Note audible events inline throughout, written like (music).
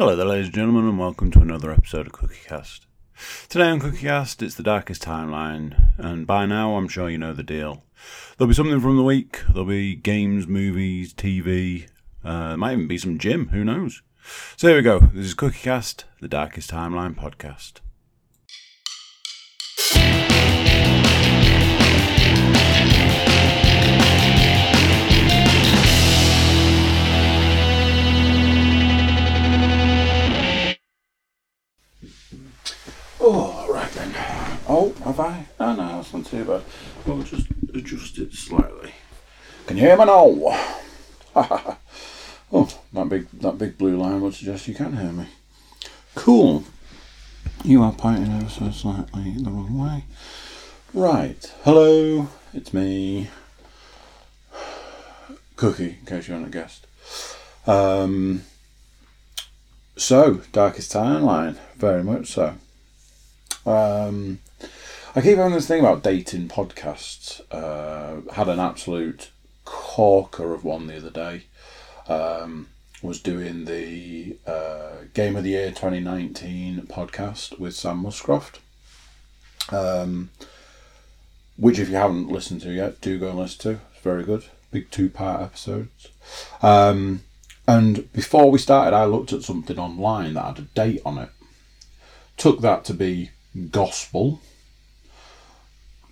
Hello there, ladies and gentlemen, and welcome to another episode of CookieCast. Today on CookieCast, it's the darkest timeline, and by now I'm sure you know the deal. There'll be something from the week, there'll be games, movies, TV, uh, might even be some gym, who knows. So here we go, this is CookieCast, the darkest timeline podcast. Oh, have I? Oh, no, that's not too bad. We'll just adjust it slightly. Can you hear me now? (laughs) oh, that big that big blue line would suggest you can hear me. Cool. You are pointing ever so slightly the wrong way. Right. Hello, it's me. Cookie, in case you haven't guessed. Um, so, Darkest Timeline, very much so. Um, I keep having this thing about dating podcasts. Uh, had an absolute corker of one the other day. Um, was doing the uh, Game of the Year 2019 podcast with Sam Muscroft. Um, which, if you haven't listened to yet, do go and listen to. It's very good. Big two part episodes. Um, and before we started, I looked at something online that had a date on it. Took that to be gospel.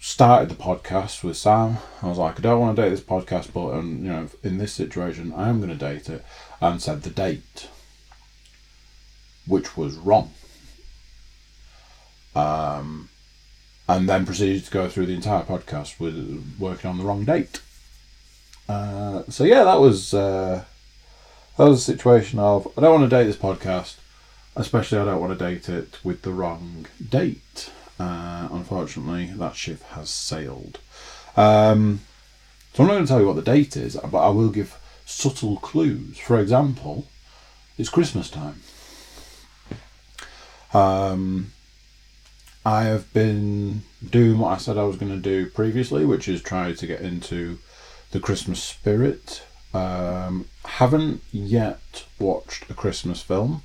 Started the podcast with Sam. I was like, I don't want to date this podcast, but um, you know, in this situation, I am going to date it, and said the date, which was wrong. Um, and then proceeded to go through the entire podcast with working on the wrong date. Uh, so yeah, that was uh, that was a situation of I don't want to date this podcast especially I don't want to date it with the wrong date. Uh, unfortunately, that ship has sailed. Um, so I'm not going to tell you what the date is, but I will give subtle clues. For example, it's Christmas time. Um, I have been doing what I said I was going to do previously, which is try to get into the Christmas spirit. Um, haven't yet watched a Christmas film.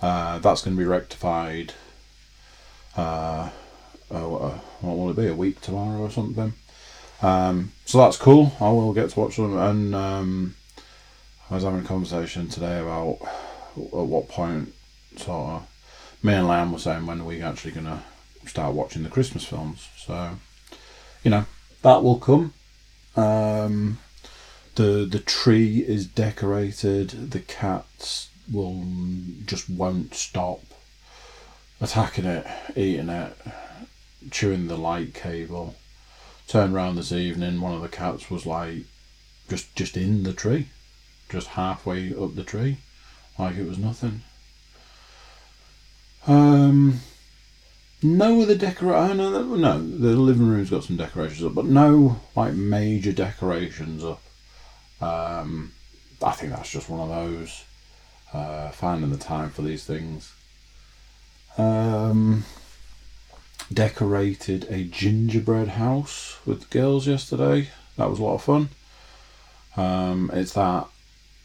Uh, that's going to be rectified. Uh, uh, what will it be? A week tomorrow or something. Um, so that's cool. I will get to watch them. And um, I was having a conversation today about at what point sort of me and Lamb were saying when are we actually going to start watching the Christmas films. So you know that will come. Um, the the tree is decorated. The cats will just won't stop attacking it, eating it, chewing the light cable. Turned around this evening, one of the cats was like just just in the tree, just halfway up the tree, like it was nothing. Um, no other decoration. No, no, the living room's got some decorations up, but no like major decorations up. Um, I think that's just one of those uh, finding the time for these things. Um, decorated a gingerbread house with girls yesterday. That was a lot of fun. Um, it's that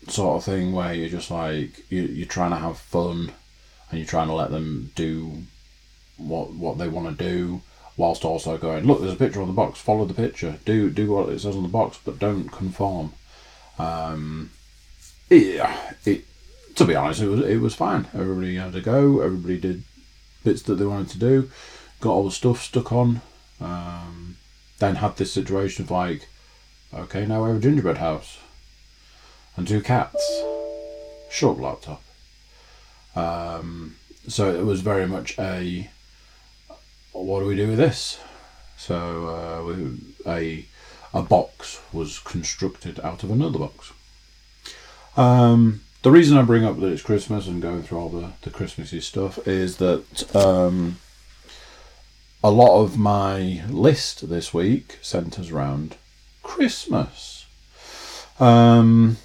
sort of thing where you're just like you, you're trying to have fun and you're trying to let them do what what they want to do whilst also going look there's a picture on the box follow the picture do do what it says on the box but don't conform um, yeah it to be honest, it was it was fine. Everybody had a go. Everybody did bits that they wanted to do. Got all the stuff stuck on. Um, then had this situation of like, okay, now we have a gingerbread house and two cats. Short laptop. Um, so it was very much a what do we do with this? So uh, a a box was constructed out of another box. Um, the reason I bring up that it's Christmas and going through all the, the Christmassy stuff is that um, a lot of my list this week centers around Christmas. Um,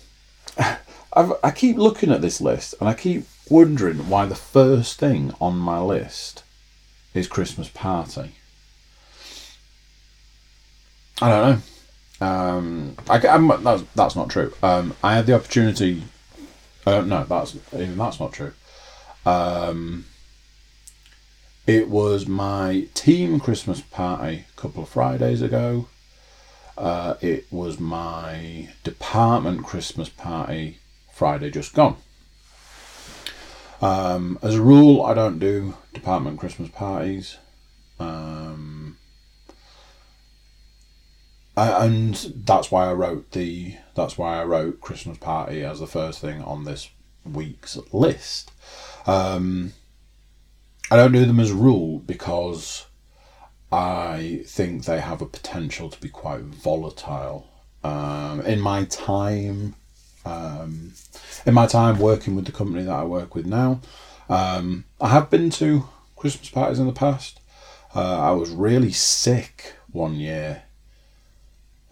(sighs) I keep looking at this list and I keep wondering why the first thing on my list is Christmas party. I don't know. Um, I, that's, that's not true. Um, I had the opportunity Uh, no, that's even that's not true. Um, it was my team Christmas party a couple of Fridays ago. Uh, it was my department Christmas party Friday just gone. Um, as a rule, I don't do department Christmas parties. Um, and that's why I wrote the that's why I wrote Christmas party as the first thing on this week's list. Um, I don't do them as a rule because I think they have a potential to be quite volatile. Um, in my time, um, in my time working with the company that I work with now, um, I have been to Christmas parties in the past. Uh, I was really sick one year,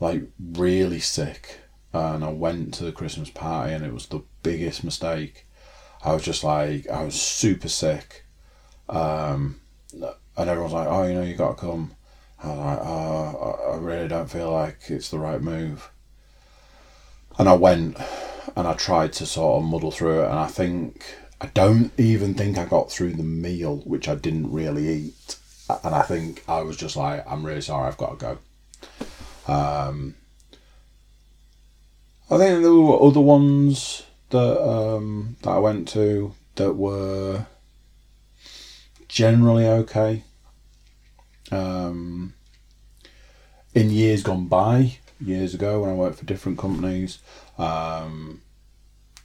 like really sick, and I went to the Christmas party, and it was the biggest mistake. I was just like, I was super sick, um, and everyone's like, "Oh, you know, you got to come." I was like, "Oh, I really don't feel like it's the right move." And I went, and I tried to sort of muddle through it, and I think I don't even think I got through the meal, which I didn't really eat, and I think I was just like, "I'm really sorry, I've got to go." Um, I think there were other ones that um, that I went to that were generally okay. Um, in years gone by, years ago when I worked for different companies, um,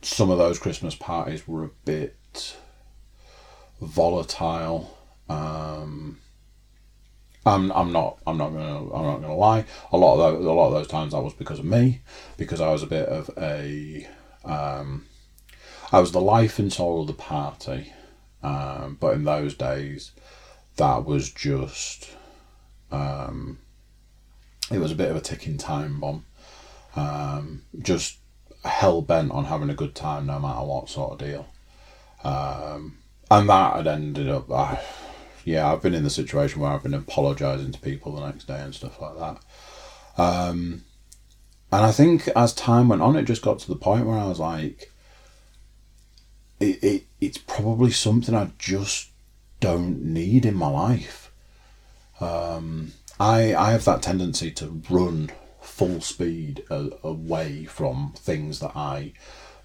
some of those Christmas parties were a bit volatile. Um, I'm, I'm not I'm not gonna I'm not gonna lie. A lot of those, a lot of those times that was because of me, because I was a bit of a um, I was the life and soul of the party. Um, but in those days, that was just, um, it was a bit of a ticking time bomb. Um, just hell bent on having a good time no matter what sort of deal. Um, and that had ended up, yeah, I've been in the situation where I've been apologising to people the next day and stuff like that. Um, and I think as time went on, it just got to the point where I was like, it, it it's probably something I just don't need in my life. Um, I I have that tendency to run full speed a, away from things that I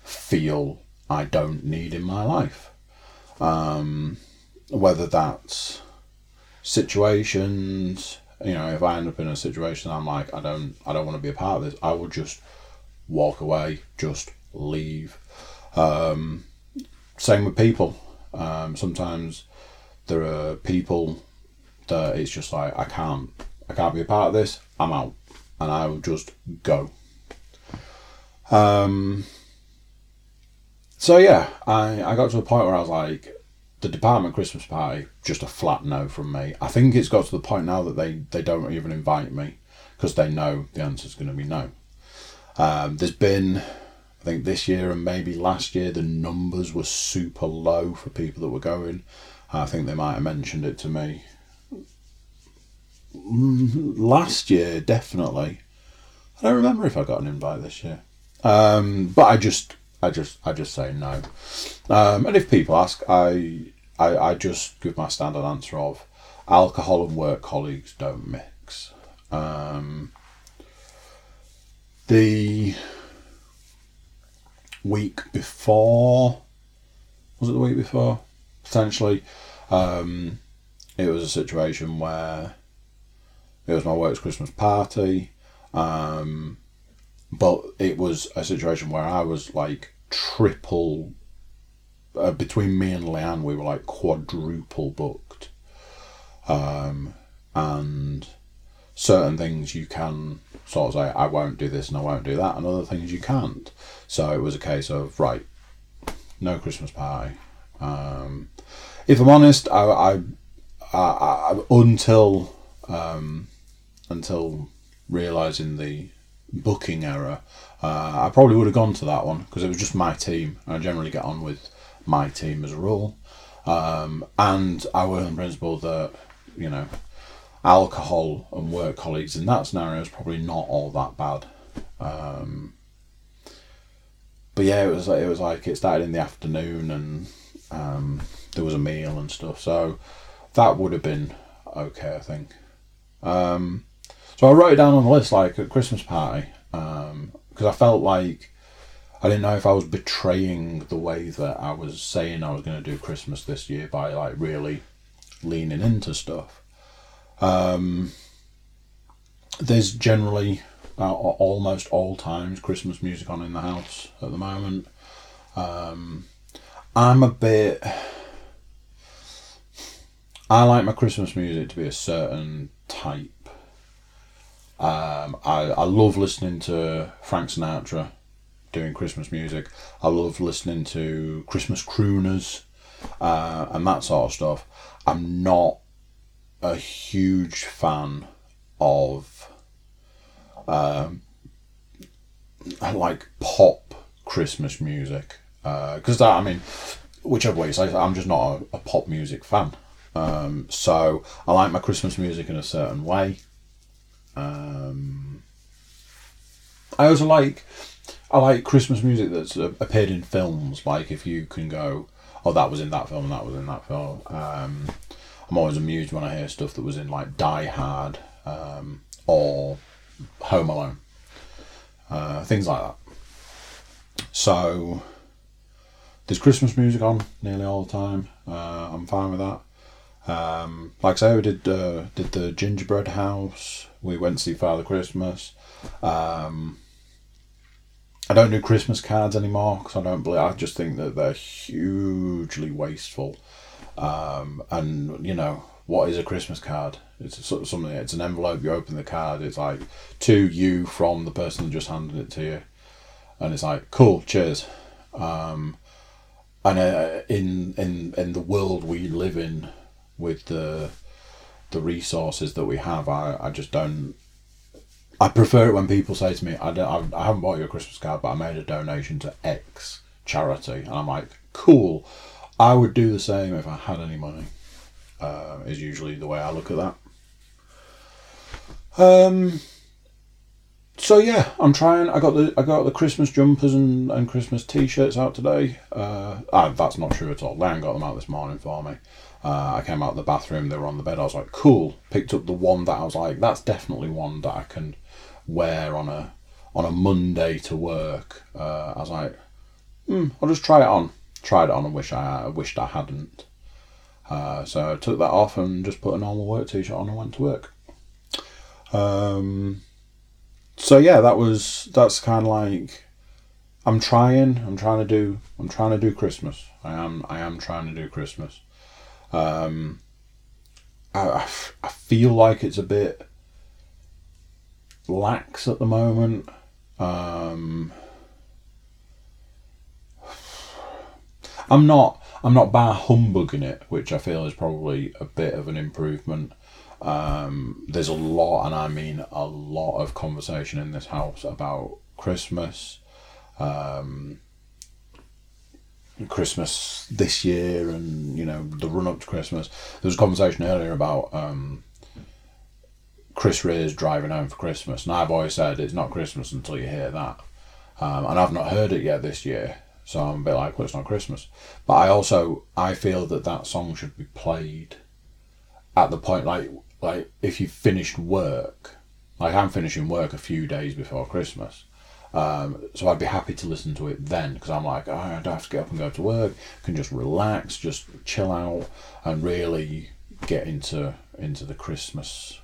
feel I don't need in my life. Um, whether that's situations, you know, if I end up in a situation I'm like, I don't I don't want to be a part of this, I would just walk away, just leave. Um, same with people. Um, sometimes there are people that it's just like I can't, I can't be a part of this. I'm out, and I will just go. Um. So yeah, I I got to a point where I was like, the department Christmas party, just a flat no from me. I think it's got to the point now that they they don't even invite me because they know the answer is going to be no. Um, there's been I think this year and maybe last year the numbers were super low for people that were going. I think they might have mentioned it to me. Mm, last year, definitely. I don't remember if I got an invite this year. Um, but I just, I just, I just say no. Um, and if people ask, I, I, I just give my standard answer of alcohol and work colleagues don't mix. Um, the week before. Was it the week before? Potentially. Um, it was a situation where it was my work's Christmas party, um, but it was a situation where I was like triple. Uh, between me and Leanne, we were like quadruple booked. Um, and certain things you can sort of say, I won't do this and I won't do that, and other things you can't. So it was a case of right, no Christmas party. Um, if I'm honest, I, I, I, I until um, until realizing the booking error, uh, I probably would have gone to that one because it was just my team. and I generally get on with my team as a rule, um, and I work on principle that you know alcohol and work colleagues in that scenario is probably not all that bad. Um, but yeah, it was it was like it started in the afternoon and um, there was a meal and stuff. So that would have been okay, I think. Um, so I wrote it down on the list like a Christmas party because um, I felt like I didn't know if I was betraying the way that I was saying I was going to do Christmas this year by like really leaning into stuff. Um, there's generally uh, almost all times Christmas music on in the house at the moment. Um, I'm a bit. I like my Christmas music to be a certain type. Um, I, I love listening to Frank Sinatra doing Christmas music. I love listening to Christmas crooners uh, and that sort of stuff. I'm not a huge fan of um, like pop Christmas music because uh, I mean, whichever way you say, I'm just not a, a pop music fan. Um, so I like my Christmas music in a certain way. Um, I also like I like Christmas music that's appeared in films. Like if you can go, oh, that was in that film, that was in that film. Um, I'm always amused when I hear stuff that was in like Die Hard um, or Home Alone, uh, things like that. So there's Christmas music on nearly all the time. Uh, I'm fine with that. Um, like I say, we did uh, did the gingerbread house. We went to see Father Christmas. Um, I don't do Christmas cards anymore because I don't believe. I just think that they're hugely wasteful. Um, and you know what is a Christmas card? It's sort of something. It's an envelope. You open the card. It's like to you from the person who just handed it to you, and it's like cool. Cheers. Um, and uh, in in in the world we live in, with the the resources that we have, I, I just don't I prefer it when people say to me, I, don't, I, haven't bought you a Christmas card, but I made a donation to X charity. And I'm like, cool. I would do the same if I had any money, uh, is usually the way I look at that. Um, so yeah, I'm trying. I got the I got the Christmas jumpers and, and Christmas t-shirts out today. Uh, ah, that's not true at all. Lan got them out this morning for me. Uh, I came out of the bathroom. They were on the bed. I was like, cool. Picked up the one that I was like, that's definitely one that I can wear on a on a Monday to work. Uh, I was like, hmm, I'll just try it on. Tried it on and wish I, I wished I hadn't. Uh, so I took that off and just put a normal work t-shirt on and went to work. Um, so yeah, that was that's kind of like I'm trying. I'm trying to do. I'm trying to do Christmas. I am. I am trying to do Christmas. Um, I, I feel like it's a bit lax at the moment. Um, I'm not I'm not bar humbugging it, which I feel is probably a bit of an improvement. Um, there's a lot, and I mean a lot of conversation in this house about Christmas, um, Christmas this year, and you know the run up to Christmas. There was a conversation earlier about um, Chris Rea's driving home for Christmas, and I've always said it's not Christmas until you hear that, um, and I've not heard it yet this year, so I'm a bit like, well, it's not Christmas. But I also I feel that that song should be played at the point like like if you finished work, like I'm finishing work a few days before Christmas. Um, so I'd be happy to listen to it then because I'm like, oh, I don't have to get up and go to work. I can just relax, just chill out, and really get into into the Christmas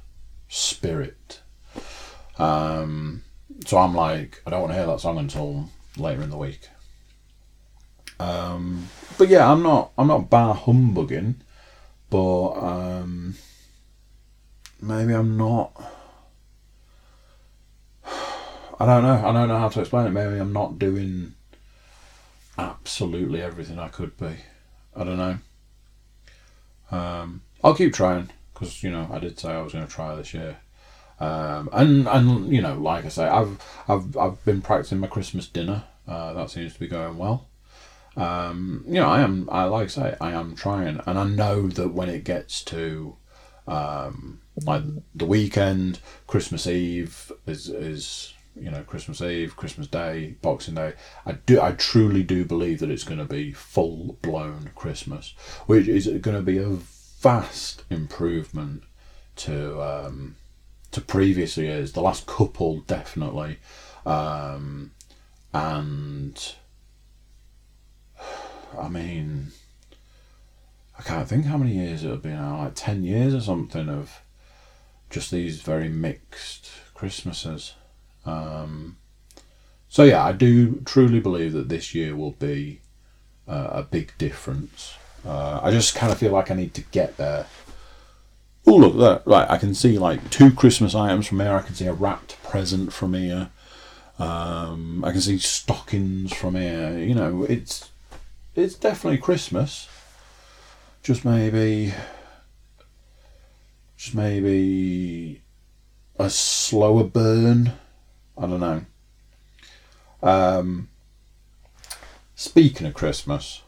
spirit. Um, so I'm like, I don't want to hear that song until later in the week. Um, but yeah, I'm not I'm not bar humbugging, but um, maybe I'm not. I don't know. I don't know how to explain it. Maybe I'm not doing absolutely everything I could be. I don't know. Um, I'll keep trying because you know I did say I was going to try this year, um, and and you know like I say I've I've I've been practicing my Christmas dinner. Uh, that seems to be going well. Um, you know I am I like I say I am trying, and I know that when it gets to um, like the weekend, Christmas Eve is is you know, Christmas Eve, Christmas Day, Boxing Day. I do, I truly do believe that it's going to be full blown Christmas, which is going to be a vast improvement to um, to previous years. The last couple definitely, um, and (sighs) I mean, I can't think how many years it'll be now, like ten years or something of just these very mixed Christmases. Um, so yeah, I do truly believe that this year will be uh, a big difference. Uh, I just kind of feel like I need to get there. Oh look, there, right! I can see like two Christmas items from here. I can see a wrapped present from here. Um, I can see stockings from here. You know, it's it's definitely Christmas. Just maybe, just maybe a slower burn I don't know. Um, speaking of Christmas,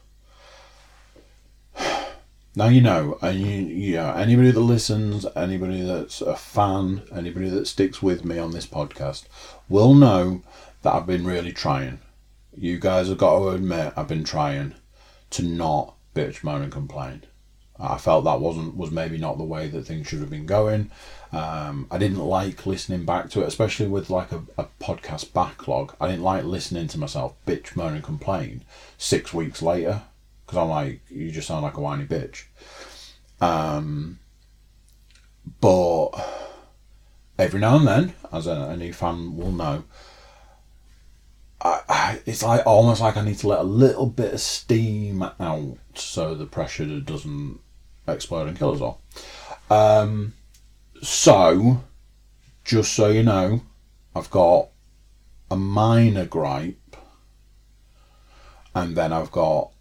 now you know, and you, you know, anybody that listens, anybody that's a fan, anybody that sticks with me on this podcast, will know that I've been really trying. You guys have got to admit I've been trying to not bitch, moan, and complain. I felt that wasn't was maybe not the way that things should have been going. Um, I didn't like listening back to it, especially with like a, a podcast backlog. I didn't like listening to myself bitch, moan, and complain six weeks later because I'm like, you just sound like a whiny bitch. Um, but every now and then, as a, any fan will know, I, I, it's like almost like I need to let a little bit of steam out so the pressure doesn't explode and kill us all. Um, so, just so you know, I've got a minor gripe, and then I've got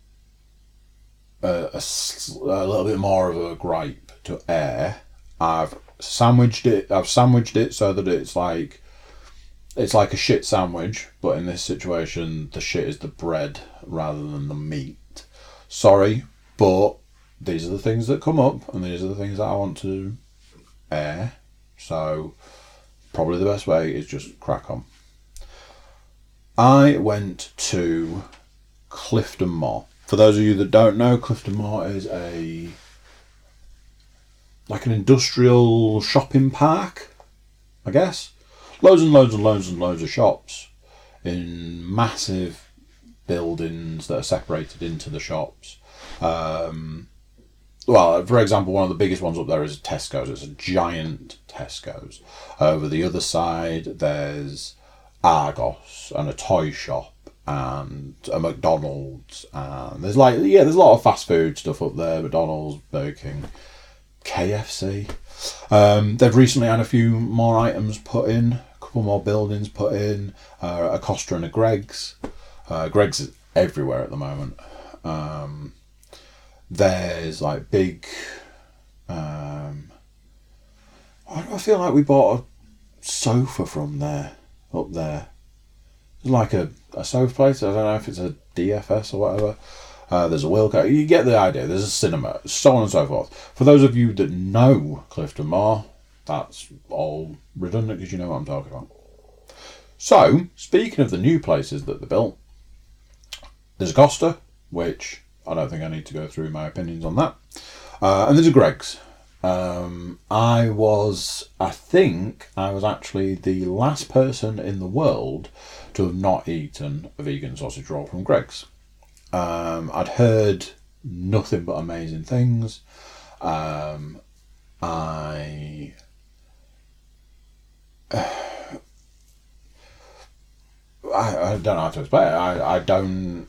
a, a, a little bit more of a gripe to air. I've sandwiched it. I've sandwiched it so that it's like it's like a shit sandwich, but in this situation, the shit is the bread rather than the meat. Sorry, but these are the things that come up, and these are the things that I want to air. So probably the best way is just crack on. I went to Clifton Moor. For those of you that don't know, Clifton Moor is a like an industrial shopping park, I guess. Loads and loads and loads and loads of shops in massive buildings that are separated into the shops. Um, well, for example, one of the biggest ones up there is Tesco's. It's a giant Tesco's. Over the other side, there's Argos and a toy shop and a McDonald's. And there's like, yeah, there's a lot of fast food stuff up there McDonald's, Burger King, KFC. Um, they've recently had a few more items put in, a couple more buildings put in, uh, a Costa and a Greggs. Uh, Greggs is everywhere at the moment. Um, there's like big. Um, why do I feel like we bought a sofa from there up there? Like a, a sofa place. I don't know if it's a DFS or whatever. Uh, there's a Wilko. You get the idea. There's a cinema, so on and so forth. For those of you that know Clifton Moor, that's all redundant because you know what I'm talking about. So, speaking of the new places that they built, there's Costa, which I don't think I need to go through my opinions on that. Uh, and there's a Greggs. Um, I was, I think, I was actually the last person in the world to have not eaten a vegan sausage roll from Greggs. Um, I'd heard nothing but amazing things. Um, I. (sighs) I, I don't know how to explain it. I, I don't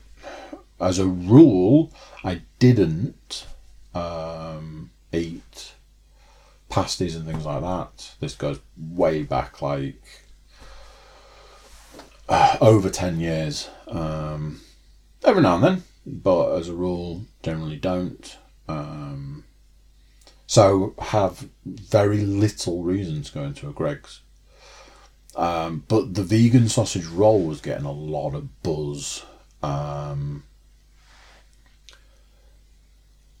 as a rule, I didn't um, eat pasties and things like that. This goes way back, like uh, over 10 years. Um, every now and then, but as a rule, generally don't. Um, so have very little reason to go into a Greggs. Um, but the vegan sausage roll was getting a lot of buzz. Um,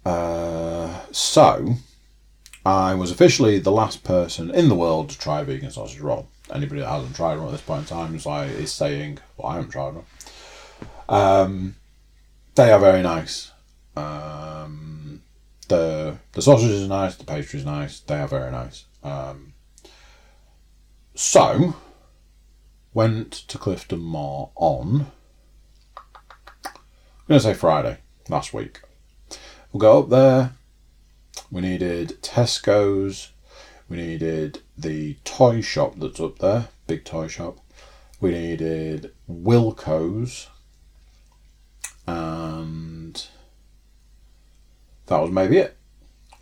uh, so, I was officially the last person in the world to try a vegan sausage roll. anybody that hasn't tried one at this point in time is like is saying, "Well, I haven't tried one." Um, they are very nice. Um, the the sausage is nice. The pastry is nice. They are very nice. Um, so went to Clifton Moor on. I'm gonna say Friday last week. We'll go up there. We needed Tesco's. We needed the toy shop that's up there, big toy shop. We needed Wilko's. And that was maybe it.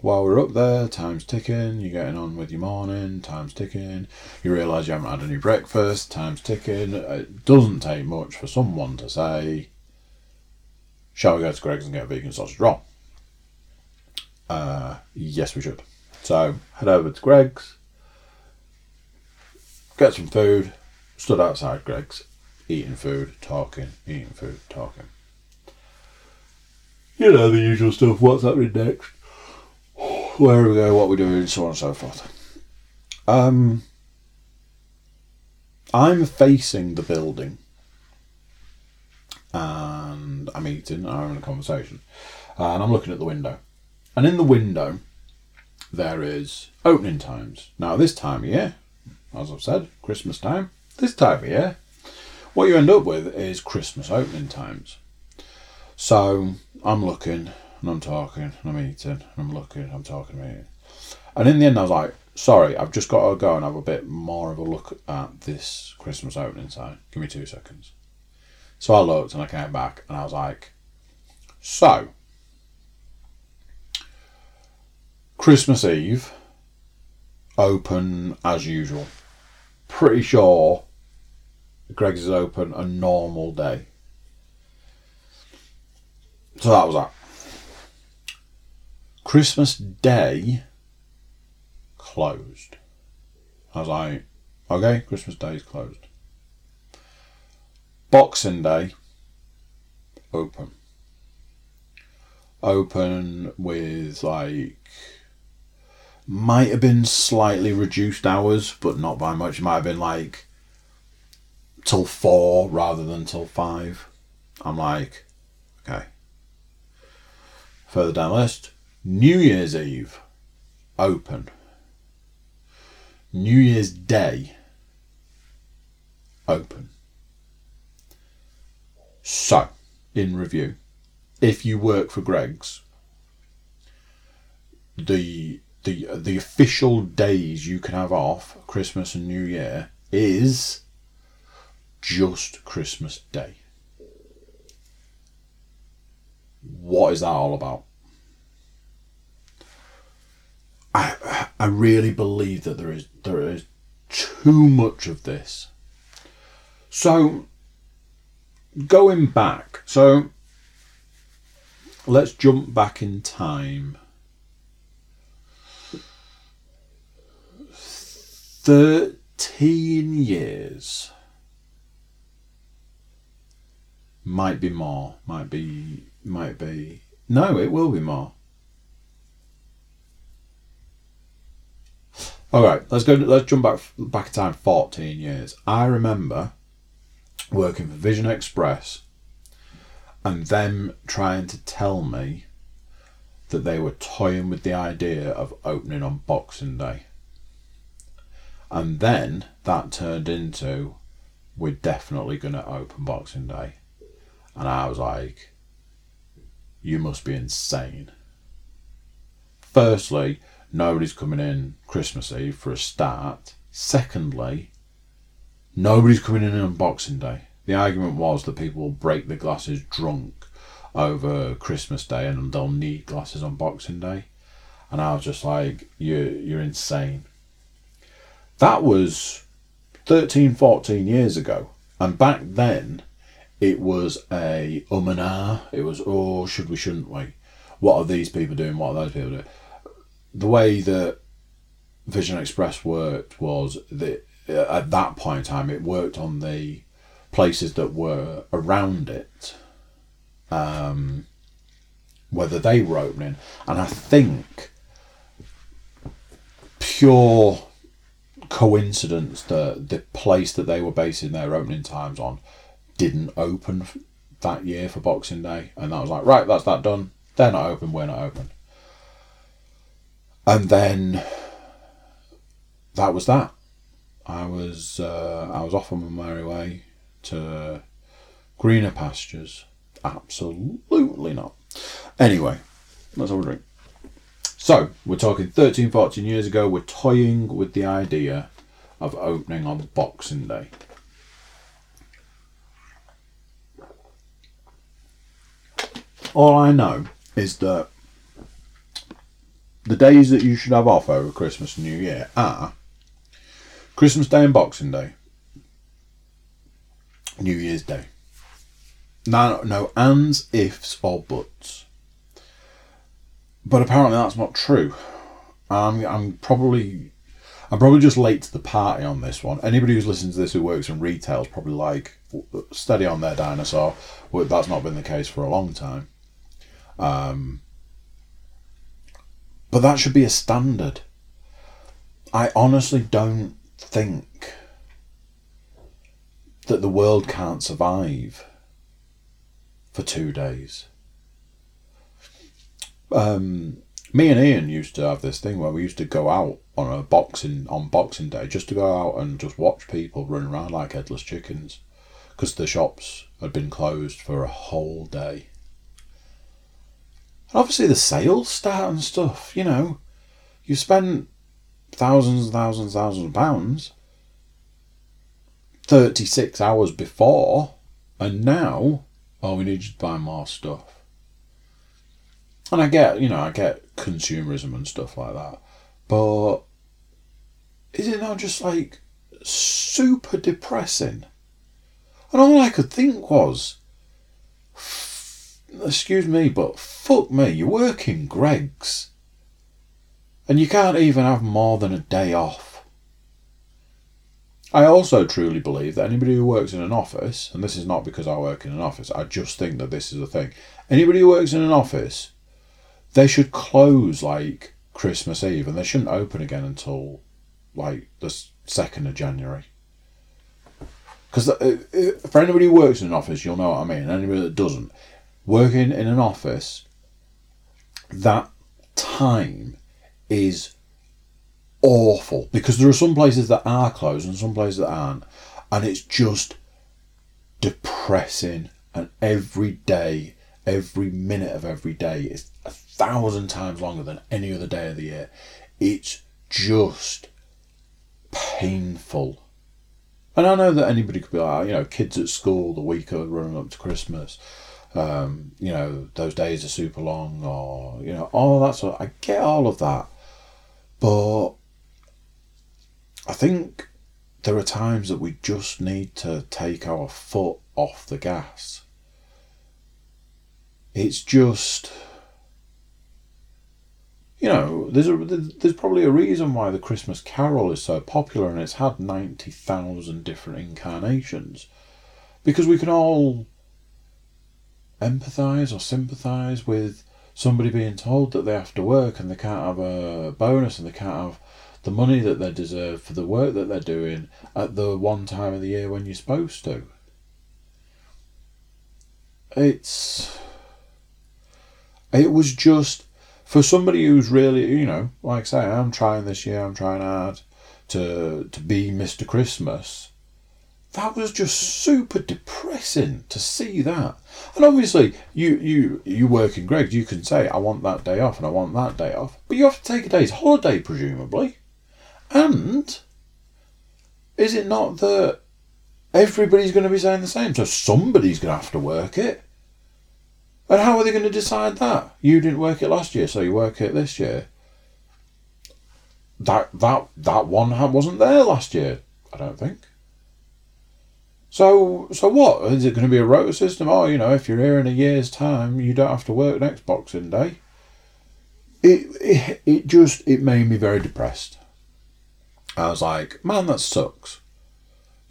While we're up there, time's ticking, you're getting on with your morning, time's ticking, you realise you haven't had any breakfast, time's ticking. It doesn't take much for someone to say, Shall we go to Greggs and get a vegan sausage roll? Uh, yes, we should. So head over to Greggs, get some food, stood outside Greggs, eating food, talking, eating food, talking. You know the usual stuff, what's happening next, where we go, what we're doing, so on and so forth. Um, I'm facing the building and I'm eating, I'm having a conversation, and I'm looking at the window. And in the window, there is opening times. Now, this time of year, as I've said, Christmas time, this time of year, what you end up with is Christmas opening times. So I'm looking and I'm talking and I'm eating and I'm looking, I'm talking, I'm eating. And in the end, I was like, sorry, I've just got to go and have a bit more of a look at this Christmas opening time. Give me two seconds. So I looked and I came back and I was like, so Christmas Eve, open as usual. Pretty sure Greggs is open a normal day. So that was that. Christmas Day closed. As I was like, okay, Christmas Day is closed. Boxing Day open. Open with like might have been slightly reduced hours, but not by much. It might have been like till four rather than till five. I'm like, okay. Further down the list, New Year's Eve, open. New Year's Day, open. So, in review, if you work for Greggs, the the the official days you can have off Christmas and New Year is just Christmas Day. What is that all about? I I really believe that there is there is too much of this. So going back, so let's jump back in time 13 years. Might be more. Might be. Might be. No, it will be more. All right, let's go. Let's jump back back in time. Fourteen years. I remember working for Vision Express, and them trying to tell me that they were toying with the idea of opening on Boxing Day. And then that turned into we're definitely going to open Boxing Day. And I was like, you must be insane. Firstly, nobody's coming in Christmas Eve for a start. Secondly, nobody's coming in on Boxing Day. The argument was that people will break the glasses drunk over Christmas Day and they'll need glasses on Boxing Day. And I was just like, you, you're insane. That was 13, 14 years ago. And back then, it was a um and ah. It was, oh, should we, shouldn't we? What are these people doing? What are those people doing? The way that Vision Express worked was that uh, at that point in time, it worked on the places that were around it, um, whether they were opening. And I think pure coincidence that the place that they were basing their opening times on didn't open that year for Boxing Day, and that was like, right, that's that done. They're not open, we're not open. And then that was that. I was uh, I was off on my merry way to greener pastures. Absolutely not. Anyway, let's have a drink. So, we're talking 13, 14 years ago, we're toying with the idea of opening on Boxing Day. All I know is that the days that you should have off over Christmas and New Year are Christmas Day and Boxing Day, New Year's Day. No, no ands, ifs, or buts. But apparently that's not true. I'm, I'm probably I'm probably just late to the party on this one. Anybody who's listening to this who works in retail is probably like, steady on their dinosaur. Well, that's not been the case for a long time. Um, but that should be a standard. I honestly don't think that the world can't survive for two days. Um, me and Ian used to have this thing where we used to go out on a boxing on Boxing Day just to go out and just watch people run around like headless chickens because the shops had been closed for a whole day. And obviously, the sales start and stuff. You know, you spend thousands and thousands, and thousands of pounds thirty six hours before, and now, oh, we need you to buy more stuff. And I get, you know, I get consumerism and stuff like that, but is it not just like super depressing? And all I could think was, excuse me, but fuck me, you work in Greggs. And you can't even have more than a day off. I also truly believe that anybody who works in an office, and this is not because I work in an office, I just think that this is a thing. Anybody who works in an office, they should close like Christmas Eve and they shouldn't open again until like the 2nd of January. Because uh, uh, for anybody who works in an office, you'll know what I mean. Anybody that doesn't, working in an office, that time is awful because there are some places that are closed and some places that aren't, and it's just depressing. And every day, every minute of every day is a thousand times longer than any other day of the year. It's just painful. And I know that anybody could be like, you know, kids at school the week of running up to Christmas, um, you know, those days are super long, or, you know, all that sort. I get all of that. But I think there are times that we just need to take our foot off the gas. It's just you know, there's a there's probably a reason why the Christmas Carol is so popular and it's had ninety thousand different incarnations, because we can all empathise or sympathise with somebody being told that they have to work and they can't have a bonus and they can't have the money that they deserve for the work that they're doing at the one time of the year when you're supposed to. It's it was just for somebody who's really, you know, like I say, I'm trying this year, I'm trying hard to to be Mr. Christmas. That was just super depressing to see that. And obviously, you you you work in Greg, you can say, I want that day off and I want that day off. But you have to take a day's holiday, presumably. And is it not that everybody's going to be saying the same? So somebody's going to have to work it. And how are they going to decide that? You didn't work it last year, so you work it this year. That that that one wasn't there last year. I don't think. So so what is it going to be a rota system? Oh, you know, if you're here in a year's time, you don't have to work next Boxing Day. It it, it just it made me very depressed. I was like, man, that sucks.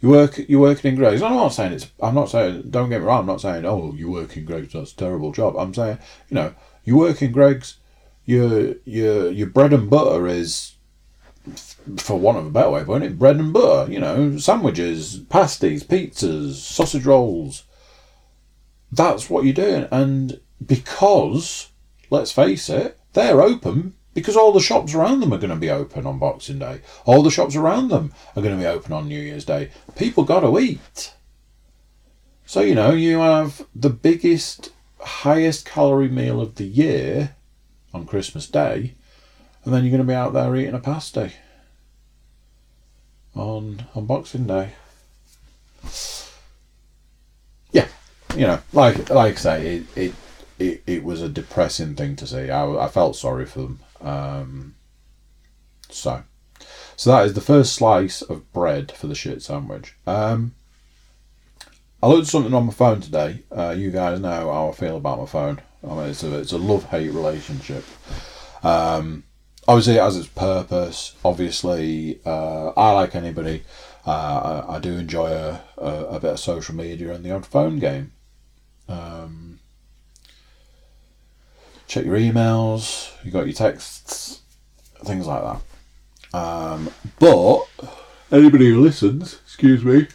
You work. You're working in Greggs. I'm not saying it's. I'm not saying. Don't get me wrong. I'm not saying. Oh, you work in Greggs. That's a terrible job. I'm saying. You know, you work in Greggs. Your your your bread and butter is for want of a better way of it, bread and butter. You know, sandwiches, pasties, pizzas, sausage rolls. That's what you're doing, and because let's face it, they're open because all the shops around them are going to be open on Boxing Day. All the shops around them are going to be open on New Year's Day. People got to eat. So, you know, you have the biggest, highest calorie meal of the year on Christmas Day, and then you're going to be out there eating a pasty on, on Boxing Day. Yeah, you know, like like I say, it, it it, it was a depressing thing to see. I, I felt sorry for them. Um, so, so that is the first slice of bread for the shit sandwich. Um, I looked at something on my phone today. Uh, you guys know how I feel about my phone. I mean, it's a it's a love hate relationship. Um, obviously, it has its purpose. Obviously, uh, I like anybody. Uh, I, I, do enjoy a, a, a, bit of social media and the odd phone game. Um, check your emails, you got your texts, things like that. Um, but anybody who listens, excuse me,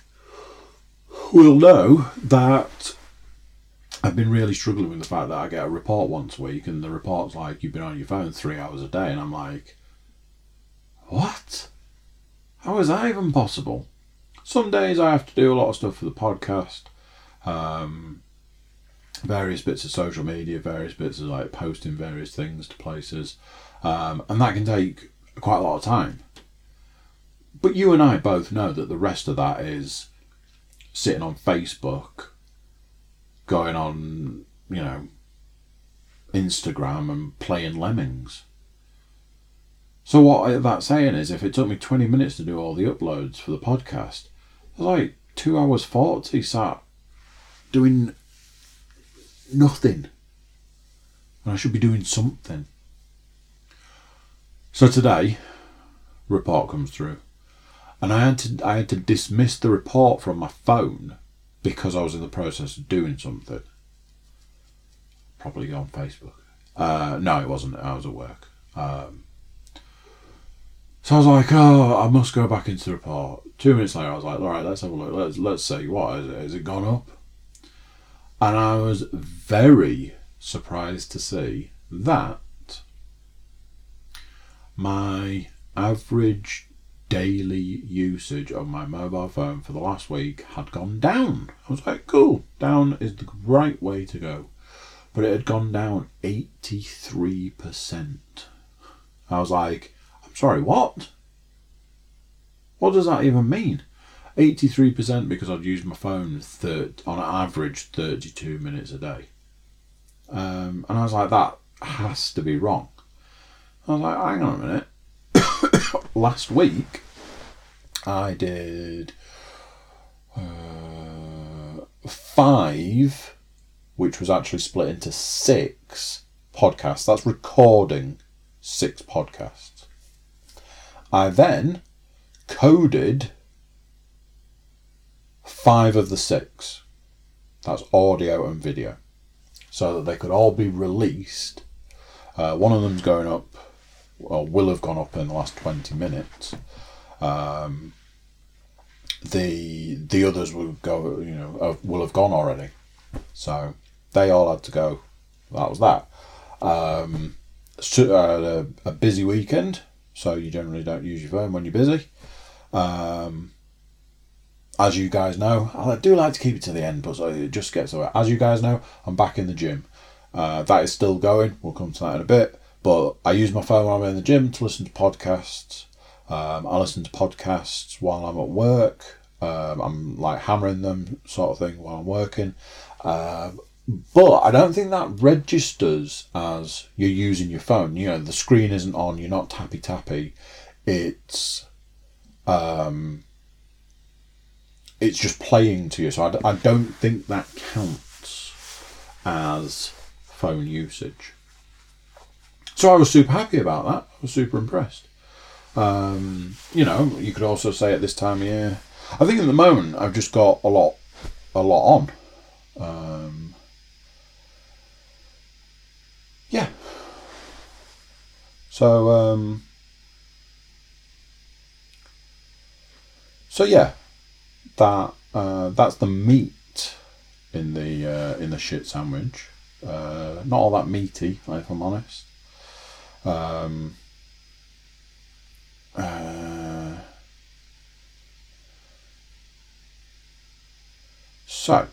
will know that I've been really struggling with the fact that I get a report once a week, and the report's like you've been on your phone three hours a day, and I'm like, what? How is that even possible? Some days I have to do a lot of stuff for the podcast. Um, various bits of social media, various bits of like posting various things to places, um, and that can take quite a lot of time. But you and I both know that the rest of that is sitting on Facebook, going on, you know, Instagram and playing lemmings. So what that's saying is, if it took me twenty minutes to do all the uploads for the podcast, like two hours forty sat doing nothing. And I should be doing something. So today, report comes through. And I had to I had to dismiss the report from my phone because I was in the process of doing something. Probably on Facebook. Uh, no, it wasn't. I was at work. Um, so I was like, oh, I must go back into the report. Two minutes later, I was like, all right, let's have a look. Let's let's see what is it? Has it gone up? And I was very surprised to see that my average daily usage of my mobile phone for the last week had gone down. I was like, cool, down is the right way to go. But it had gone down 83%. I was like, I'm sorry, what? What does that even mean? 83% because I'd use my phone on average 32 minutes a day. Um, and I was like, that has to be wrong. I was like, hang on a minute. (coughs) Last week, I did uh, five, which was actually split into six podcasts. That's recording six podcasts. I then coded five of the six. That's audio and video. So that they could all be released. Uh, one of them's going up, or will have gone up in the last 20 minutes. Um, the the others will go, you know, will have gone already. So they all had to go. That was that. Um, so, uh, a, busy weekend, so you generally don't use your phone when you're busy. Um, as you guys know, I do like to keep it to the end, but it just gets away. As you guys know, I'm back in the gym. Uh, that is still going. We'll come to that in a bit. But I use my phone while I'm in the gym to listen to podcasts. Um, I listen to podcasts while I'm at work. Um, I'm like hammering them, sort of thing, while I'm working. Um, but I don't think that registers as you're using your phone. You know, the screen isn't on. You're not tappy tappy. It's um, it's just playing to you. So I, don't think that counts as phone usage. So I was super happy about that. I was super impressed. Um, you know, you could also say at this time of year, I think at the moment I've just got a lot, a lot on. Um, yeah. So um, so yeah, that uh, that's the meat in the uh, in the shit sandwich. Uh, not all that meaty, if I'm honest. Um, uh, so,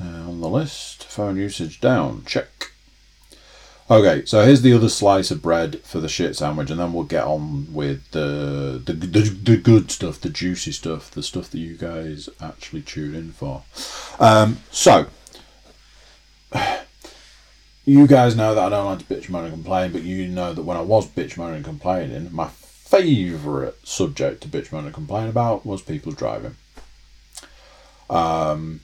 uh, on the list, phone usage down, check. Okay, so here's the other slice of bread for the shit sandwich, and then we'll get on with the the, the, the good stuff, the juicy stuff, the stuff that you guys actually tune in for. Um, so, you guys know that I don't like to bitch, moan, and complain, but you know that when I was bitch, moaning, and complaining, my favourite subject to bitch, moan, and complain about was people driving. Um,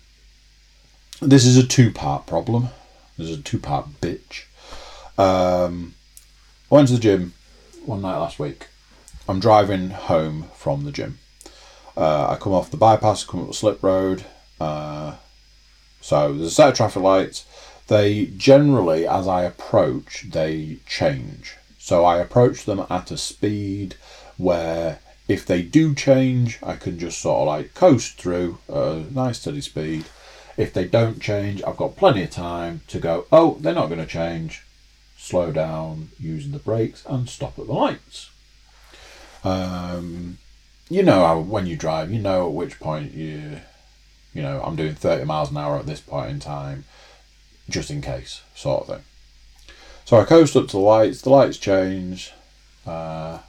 this is a two part problem. This is a two part bitch. Um, I went to the gym one night last week. I'm driving home from the gym. Uh, I come off the bypass, come up the slip road. Uh, so there's a set of traffic lights. They generally, as I approach, they change. So I approach them at a speed where if they do change, I can just sort of like coast through a nice steady speed. If they don't change, I've got plenty of time to go, oh, they're not going to change slow down using the brakes and stop at the lights. Um, you know how when you drive, you know at which point you, you know, I'm doing 30 miles an hour at this point in time, just in case, sort of thing. So I coast up to the lights, the lights change, uh,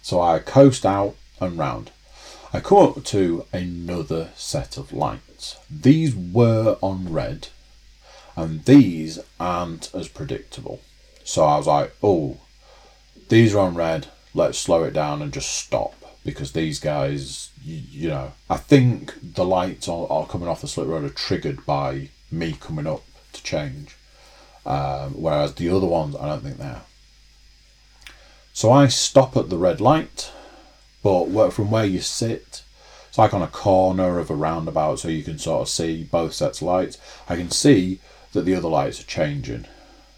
so I coast out and round. I come up to another set of lights. These were on red and these aren't as predictable. So I was like, oh, these are on red. Let's slow it down and just stop because these guys, you, you know, I think the lights are, are, coming off the slip road are triggered by me coming up to change, um, whereas the other ones I don't think they are. So I stop at the red light, but from where you sit, it's like on a corner of a roundabout, so you can sort of see both sets of lights. I can see that the other lights are changing.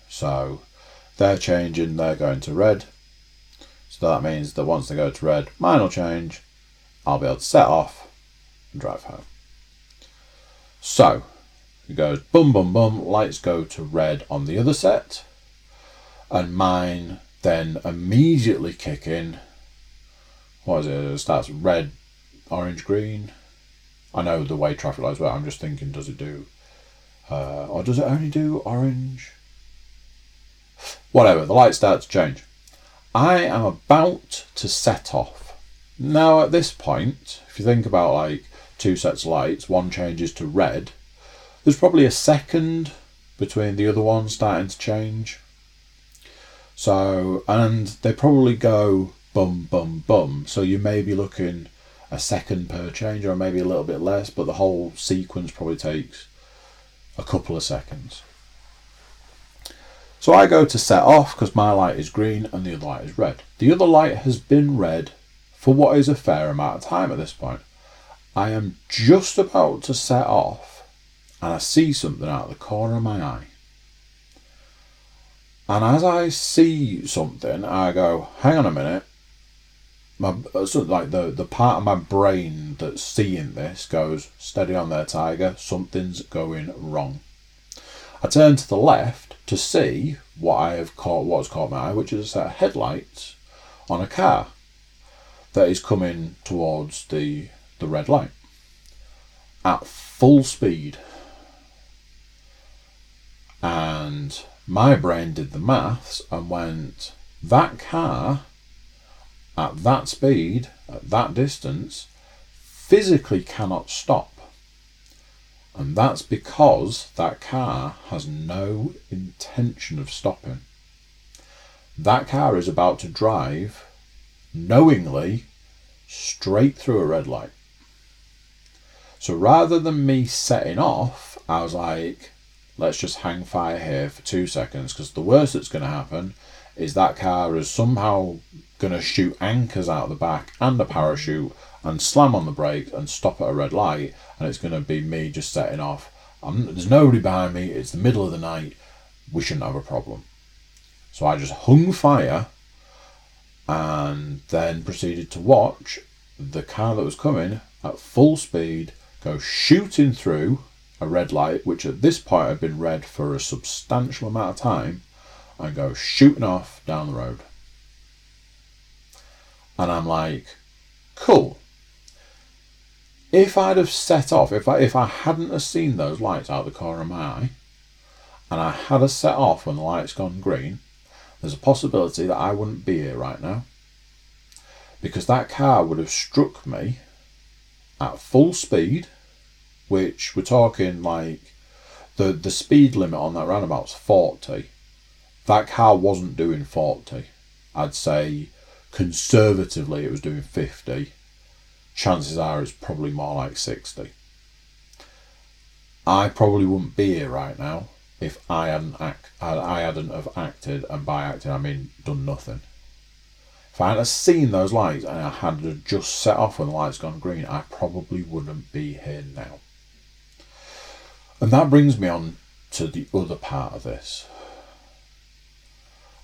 So they're changing, they're going to red. So that means that once they go to red, mine will change. I'll be able to set off and drive home. So it goes bum bum bum, lights go to red on the other set, and mine then immediately kick in. What is it? It starts red, orange, green. I know the way traffic lights work. I'm just thinking, does it do uh, or does it only do orange? Whatever, the light starts to change. I am about to set off. Now, at this point, if you think about like two sets of lights, one changes to red, there's probably a second between the other one starting to change. So, and they probably go bum, bum, bum. So you may be looking a second per change or maybe a little bit less, but the whole sequence probably takes a couple of seconds. So I go to set off because my light is green and the other light is red. The other light has been red for what is a fair amount of time at this point. I am just about to set off and I see something out of the corner of my eye. And as I see something, I go, hang on a minute, my uh, sort of like the the part of my brain that's seeing this goes steady on there tiger something's going wrong. I turn to the left to see what i have caught what's caught my eye which is a set of headlights on a car that is coming towards the the red light at full speed. And my brain did the maths and went that car at that speed, at that distance, physically cannot stop. And that's because that car has no intention of stopping. That car is about to drive knowingly straight through a red light. So rather than me setting off, I was like, let's just hang fire here for two seconds because the worst that's going to happen is that car is somehow going to shoot anchors out the back and a parachute and slam on the brake and stop at a red light, and it's going to be me just setting off. I'm, there's nobody behind me. It's the middle of the night. We shouldn't have a problem. So I just hung fire and then proceeded to watch the car that was coming at full speed go shooting through a red light, which at this point had been red for a substantial amount of time, and go shooting off down the road. And I'm like, cool. If I'd have set off, if I if I hadn't have seen those lights out the corner of my eye, and I had a set off when the light's gone green, there's a possibility that I wouldn't be here right now. Because that car would have struck me at full speed, which we're talking like the the speed limit on that roundabout's 40. That car wasn't doing 40. I'd say conservatively it was doing 50. Chances are it's probably more like 60. I probably wouldn't be here right now if I hadn't act, I hadn't have acted, and by acting I mean done nothing. If I hadn't seen those lights and I had just set off when the lights gone green, I probably wouldn't be here now. And that brings me on to the other part of this.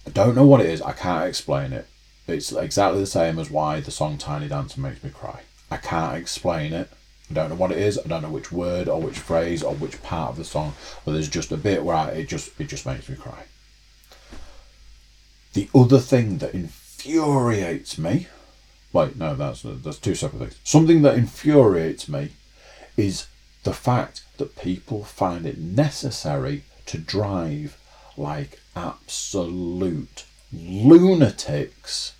I don't know what it is, I can't explain it. It's exactly the same as why the song Tiny Dancer makes me cry. I can't explain it. I don't know what it is. I don't know which word or which phrase or which part of the song, but there's just a bit where I, it just it just makes me cry. The other thing that infuriates me, wait, no, that's that's two separate things. Something that infuriates me is the fact that people find it necessary to drive like absolute lunatics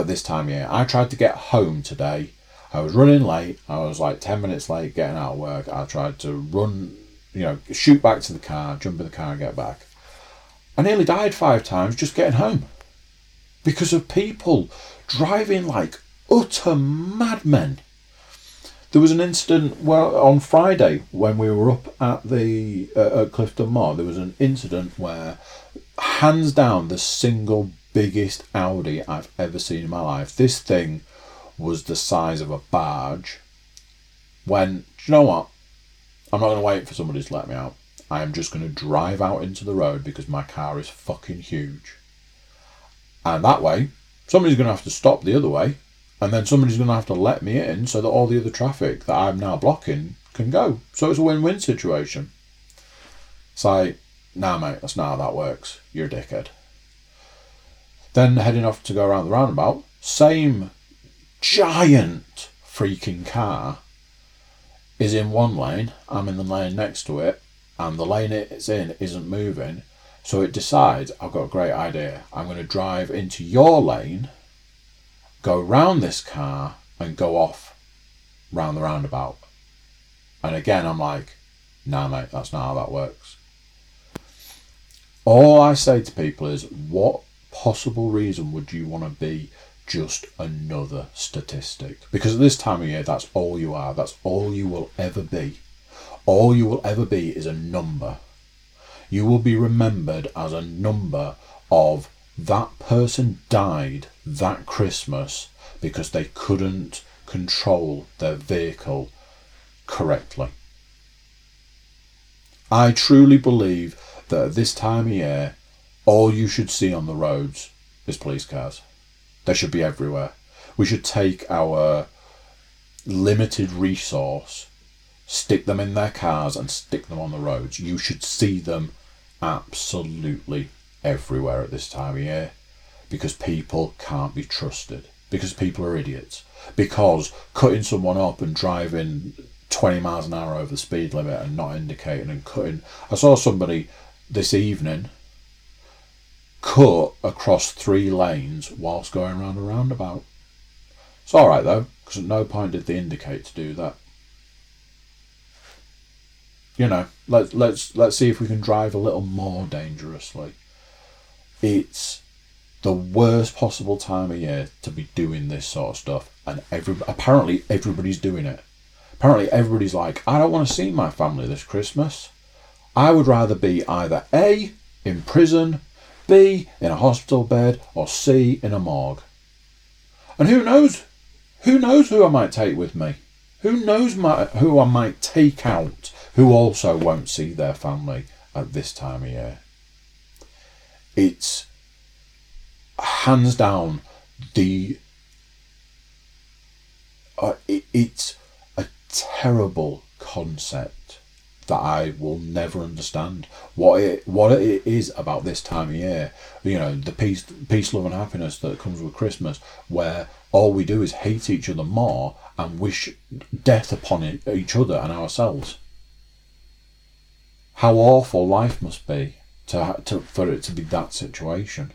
at this time of year. I tried to get home today I was running late. I was like 10 minutes late getting out of work. I tried to run, you know, shoot back to the car, jump in the car and get back. I nearly died five times just getting home because of people driving like utter madmen. There was an incident well on Friday when we were up at the uh, at Clifton Moor. There was an incident where, hands down, the single biggest Audi I've ever seen in my life. This thing was the size of a barge. When, do you know what? I'm not going to wait for somebody to let me out. I am just going to drive out into the road because my car is fucking huge. And that way, somebody's going to have to stop the other way, and then somebody's going to have to let me in so that all the other traffic that I'm now blocking can go. So it's a win win situation. It's like, nah, mate, that's not how that works. You're a dickhead. Then heading off to go around the roundabout, same giant freaking car is in one lane, I'm in the lane next to it, and the lane it's in isn't moving. So it decides, I've got a great idea. I'm going to drive into your lane, go round this car, and go off round the roundabout. And again, I'm like, nah, mate, that's not how that works. All I say to people is, what possible reason would you want to be just another statistic. Because at this time of year, that's all you are. That's all you will ever be. All you will ever be is a number. You will be remembered as a number of that person died that Christmas because they couldn't control their vehicle correctly. I truly believe that at this time of year, all you should see on the roads is police cars. They should be everywhere. We should take our limited resource, stick them in their cars, and stick them on the roads. You should see them absolutely everywhere at this time of year because people can't be trusted, because people are idiots, because cutting someone up and driving 20 miles an hour over the speed limit and not indicating and cutting. I saw somebody this evening cut across three lanes whilst going around a roundabout. It's alright though, because at no point did they indicate to do that. You know, let's let's let's see if we can drive a little more dangerously. It's the worst possible time of year to be doing this sort of stuff, and every apparently everybody's doing it. Apparently everybody's like, I don't want to see my family this Christmas. I would rather be either A in prison B in a hospital bed, or C in a morgue. And who knows? Who knows who I might take with me? Who knows my, who I might take out who also won't see their family at this time of year? It's hands down the uh, it, it's a terrible concept that I will never understand. What it what it is about this time of year, you know, the peace, peace, love, and happiness that comes with Christmas, where all we do is hate each other more and wish death upon each other and ourselves. How awful life must be to, to for it to be that situation.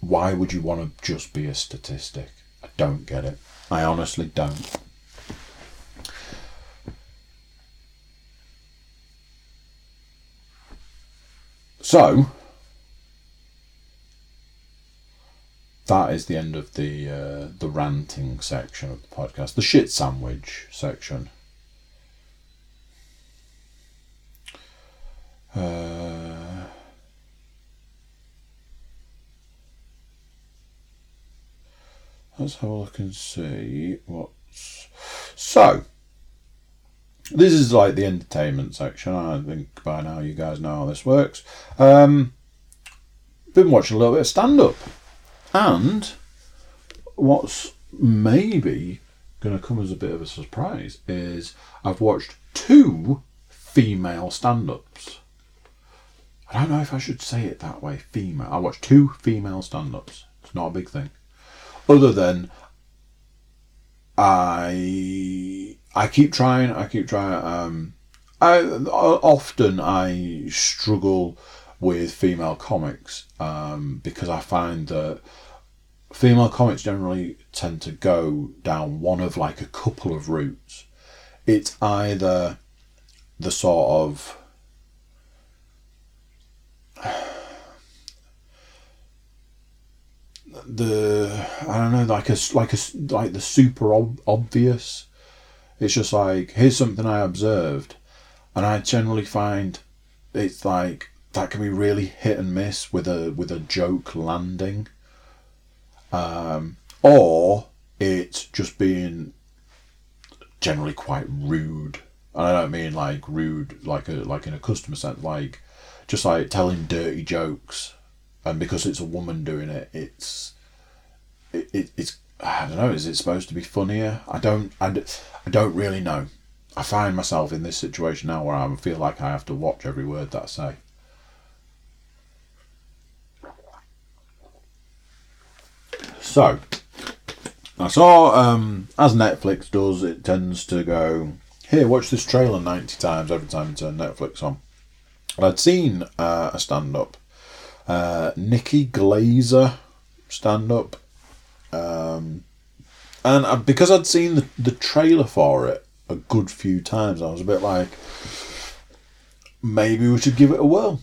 Why would you want to just be a statistic? I don't get it. I honestly don't. So, that is the end of the uh, the ranting section of the podcast, the shit sandwich section. Uh, let's have a look and see what's so. This is like the entertainment section. I think by now you guys know how this works. Um, been watching a little bit of stand up. And what's maybe going to come as a bit of a surprise is I've watched two female stand ups. I don't know if I should say it that way, female. I watched two female stand ups. It's not a big thing. Other than I I keep trying. I keep trying. Um, I often I struggle with female comics um, because I find that female comics generally tend to go down one of like a couple of routes. It's either the sort of (sighs) the I don't know like a like a like the super ob- obvious it's just like here's something I observed, and I generally find it's like that can be really hit and miss with a with a joke landing, um, or it's just being generally quite rude. And I don't mean like rude, like a like in a customer sense, like just like telling dirty jokes, and because it's a woman doing it, it's it, it it's I don't know. Is it supposed to be funnier? I don't. I, I don't really know. I find myself in this situation now where I feel like I have to watch every word that I say. So, I saw, um, as Netflix does, it tends to go, here, watch this trailer 90 times every time you turn Netflix on. I'd seen uh, a stand up, uh, Nikki Glazer stand up um, and because I'd seen the, the trailer for it a good few times, I was a bit like, maybe we should give it a whirl.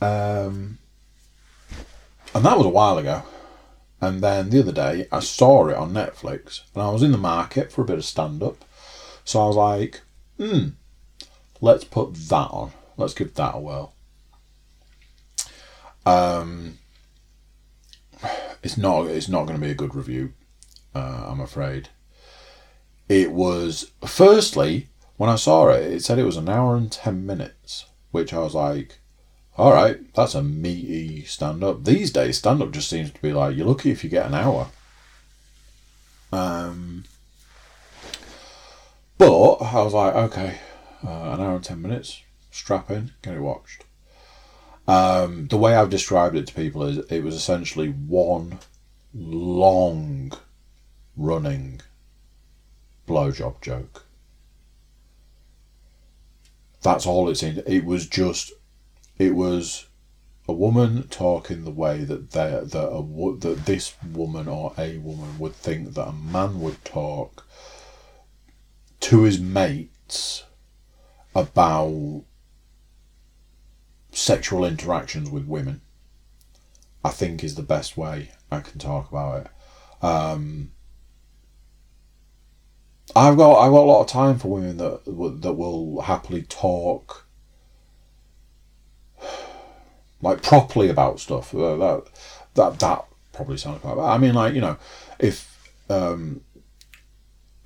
Um, and that was a while ago. And then the other day, I saw it on Netflix, and I was in the market for a bit of stand up. So I was like, hmm, let's put that on. Let's give that a whirl. Um, it's not it's not going to be a good review. Uh, I'm afraid. It was firstly when I saw it, it said it was an hour and ten minutes, which I was like, all right, that's a meaty stand up. These days, stand up just seems to be like you're lucky if you get an hour. Um, but I was like, okay, uh, an hour and ten minutes, strap in, get it watched. Um, the way I've described it to people is it was essentially one long running blowjob joke. That's all it seemed. It was just, it was a woman talking the way that they that a that this woman or a woman would think that a man would talk to his mates about sexual interactions with women, I think is the best way I can talk about it. Um, I've got I've got a lot of time for women that that will happily talk like properly about stuff. Uh, that that that probably sounds quite bad. I mean, like you know, if um,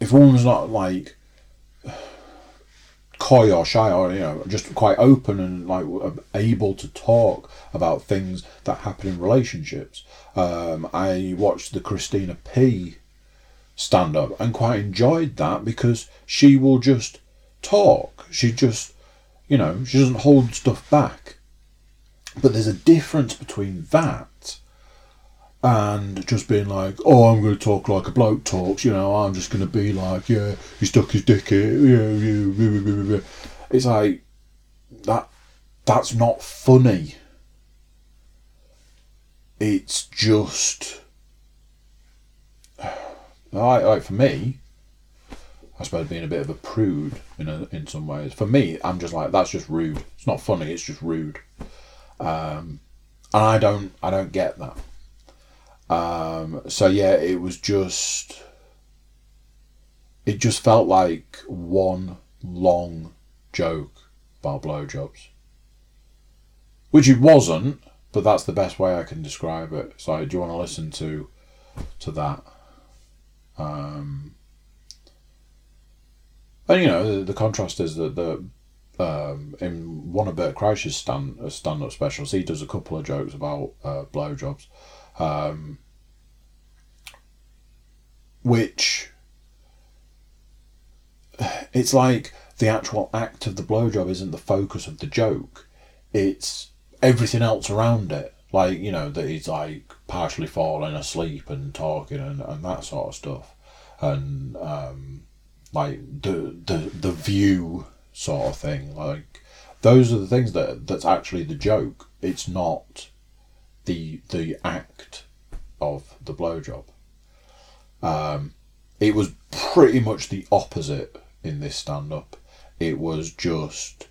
if a woman's not like coy or shy or you know just quite open and like able to talk about things that happen in relationships. Um, I watched the Christina P stand up and quite enjoyed that because she will just talk. She just you know she doesn't hold stuff back. But there's a difference between that and just being like, oh, I'm going to talk like a bloke talks, you know, I'm just going to be like, yeah, he stuck his dick in, yeah, yeah, it's like, that, that's not funny. It's just, (sighs) like, like for me, I suppose being a bit of a prude in a, in some ways. For me, I'm just like that's just rude. It's not funny. It's just rude. Um, and I don't I don't get that. Um, so yeah, it was just it just felt like one long joke about blowjobs, which it wasn't. But that's the best way I can describe it. So do you want to listen to to that? Um, and you know the, the contrast is that the um, in one of Bert Kreischer's stand uh, stand up specials, he does a couple of jokes about uh, blowjobs, um, which it's like the actual act of the blowjob isn't the focus of the joke; it's everything else around it. Like you know that he's like partially falling asleep and talking and, and that sort of stuff, and um, like the the the view sort of thing. Like those are the things that that's actually the joke. It's not the the act of the blowjob. Um, it was pretty much the opposite in this stand up. It was just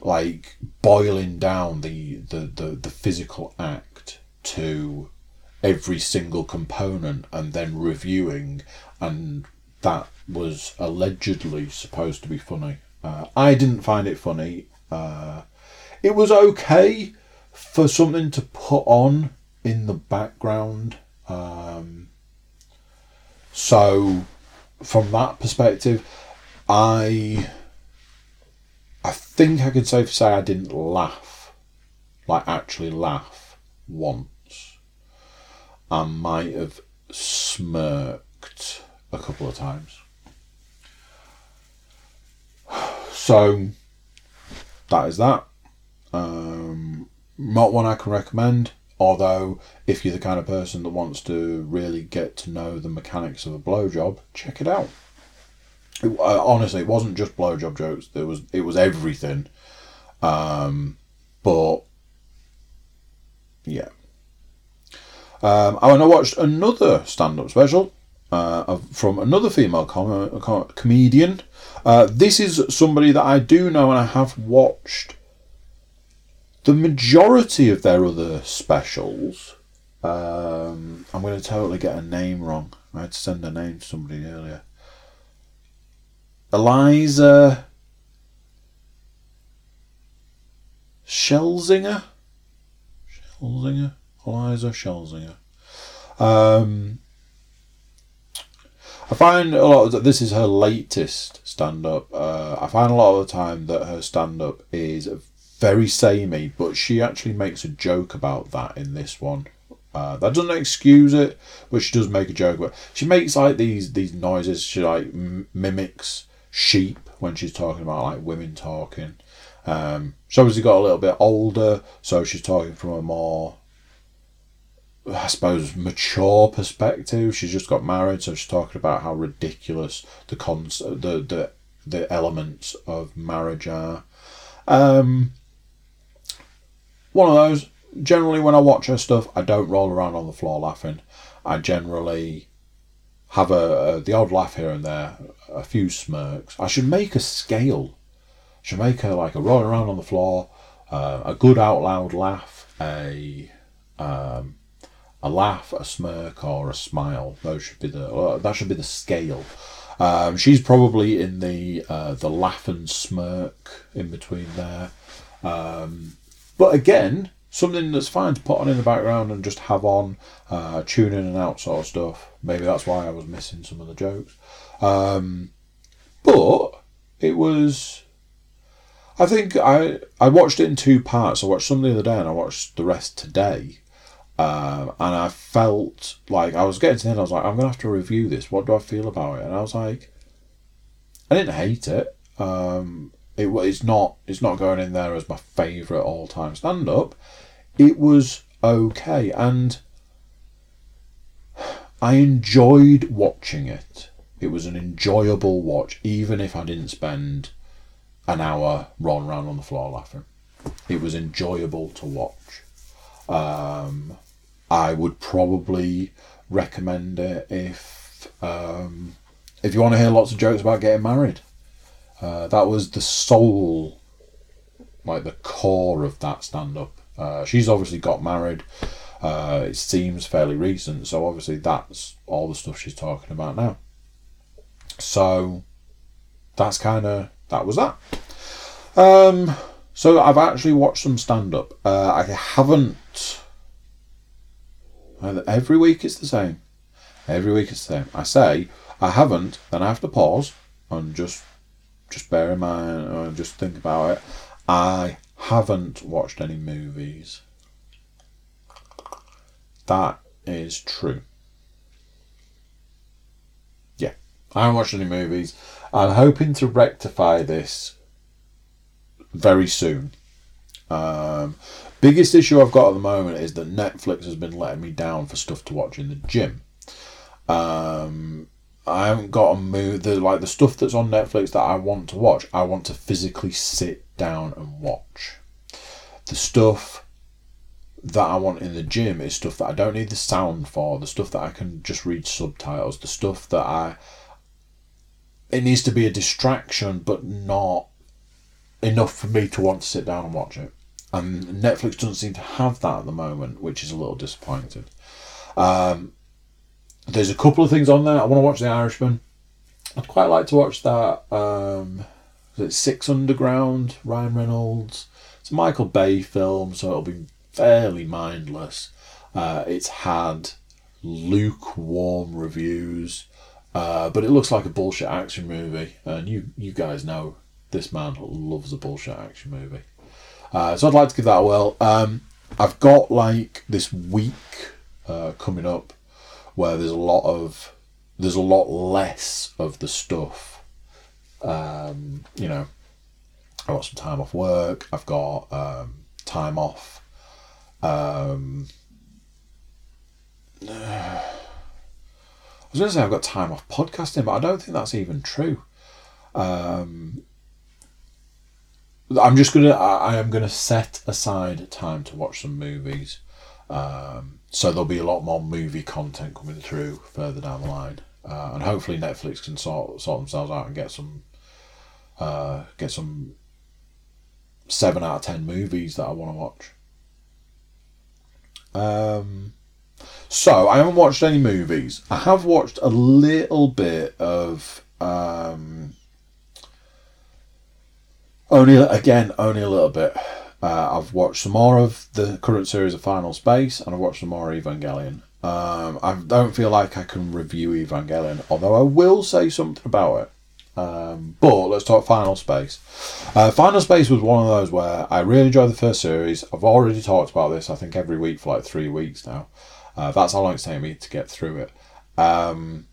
like boiling down the, the, the, the physical act to every single component and then reviewing and that was allegedly supposed to be funny. Uh, I didn't find it funny. Uh, it was okay for something to put on in the background. Um, so, from that perspective, I I think I can safely say I didn't laugh, like actually laugh once. I might have smirked a couple of times. (sighs) So that is that. Um, not one I can recommend. Although, if you're the kind of person that wants to really get to know the mechanics of a blowjob, check it out. It, uh, honestly, it wasn't just blowjob jokes. There was it was everything. Um, but yeah. Um, and I watched another stand-up special uh, from another female com- com- comedian. Uh, this is somebody that I do know and I have watched the majority of their other specials. Um, I'm going to totally get a name wrong. I had to send a name to somebody earlier. Eliza Shelzinger? Shelzinger? Eliza Shelzinger. Um, I find a lot of this is her latest stand up. Uh, I find a lot of the time that her stand up is very samey, but she actually makes a joke about that in this one. Uh, that doesn't excuse it, but she does make a joke about. She makes like these these noises. She like m- mimics sheep when she's talking about like women talking. Um, she's obviously got a little bit older, so she's talking from a more I suppose mature perspective. She's just got married, so she's talking about how ridiculous the cons the the the elements of marriage are. Um, one of those. Generally, when I watch her stuff, I don't roll around on the floor laughing. I generally have a, a the odd laugh here and there, a few smirks. I should make a scale. I should make her like a rolling around on the floor, uh, a good out loud laugh, a um, a laugh, a smirk, or a smile. Those should be the uh, that should be the scale. Um, she's probably in the uh, the laugh and smirk in between there. Um, but again, something that's fine to put on in the background and just have on, uh, tune in and out sort of stuff. Maybe that's why I was missing some of the jokes. Um, but it was I think I I watched it in two parts. I watched some the other day and I watched the rest today. Um, and I felt like I was getting to the end. I was like, I'm gonna have to review this. What do I feel about it? And I was like, I didn't hate it. Um, it it's not it's not going in there as my favourite all time stand up. It was okay, and I enjoyed watching it. It was an enjoyable watch, even if I didn't spend an hour rolling around on the floor laughing. It was enjoyable to watch. Um, I would probably recommend it if um, if you want to hear lots of jokes about getting married. Uh, that was the soul, like the core of that stand up. Uh, she's obviously got married. Uh, it seems fairly recent, so obviously that's all the stuff she's talking about now. So that's kind of that was that. Um, so I've actually watched some stand up. Uh, I haven't. Every week it's the same. Every week it's the same. I say I haven't, then I have to pause and just just bear in mind or just think about it. I haven't watched any movies. That is true. Yeah, I haven't watched any movies. I'm hoping to rectify this very soon. Um, biggest issue I've got at the moment is that Netflix has been letting me down for stuff to watch in the gym. Um, I haven't got a move the like the stuff that's on Netflix that I want to watch. I want to physically sit down and watch. The stuff that I want in the gym is stuff that I don't need the sound for. The stuff that I can just read subtitles. The stuff that I it needs to be a distraction, but not enough for me to want to sit down and watch it. And Netflix doesn't seem to have that at the moment, which is a little disappointed. Um, there's a couple of things on there. I want to watch The Irishman. I'd quite like to watch that. Um, Six Underground? Ryan Reynolds. It's a Michael Bay film, so it'll be fairly mindless. Uh, it's had lukewarm reviews, uh, but it looks like a bullshit action movie, and you you guys know this man loves a bullshit action movie. Uh, so I'd like to give that a whirl. Um, I've got like this week uh, coming up where there's a lot of there's a lot less of the stuff. Um, you know, I've got some time off work. I've got um, time off. Um, (sighs) I was going to say I've got time off podcasting, but I don't think that's even true. Um, I'm just gonna. I, I am gonna set aside time to watch some movies. Um, so there'll be a lot more movie content coming through further down the line, uh, and hopefully Netflix can sort sort themselves out and get some uh, get some seven out of ten movies that I want to watch. Um, so I haven't watched any movies. I have watched a little bit of um, only again only a little bit uh, I've watched some more of the current series of Final Space, and I've watched some more Evangelion. Um, I don't feel like I can review Evangelion, although I will say something about it. Um, but let's talk Final Space. Uh, Final Space was one of those where I really enjoyed the first series. I've already talked about this, I think, every week for like three weeks now. Uh, that's how long it's taken me to get through it. Um,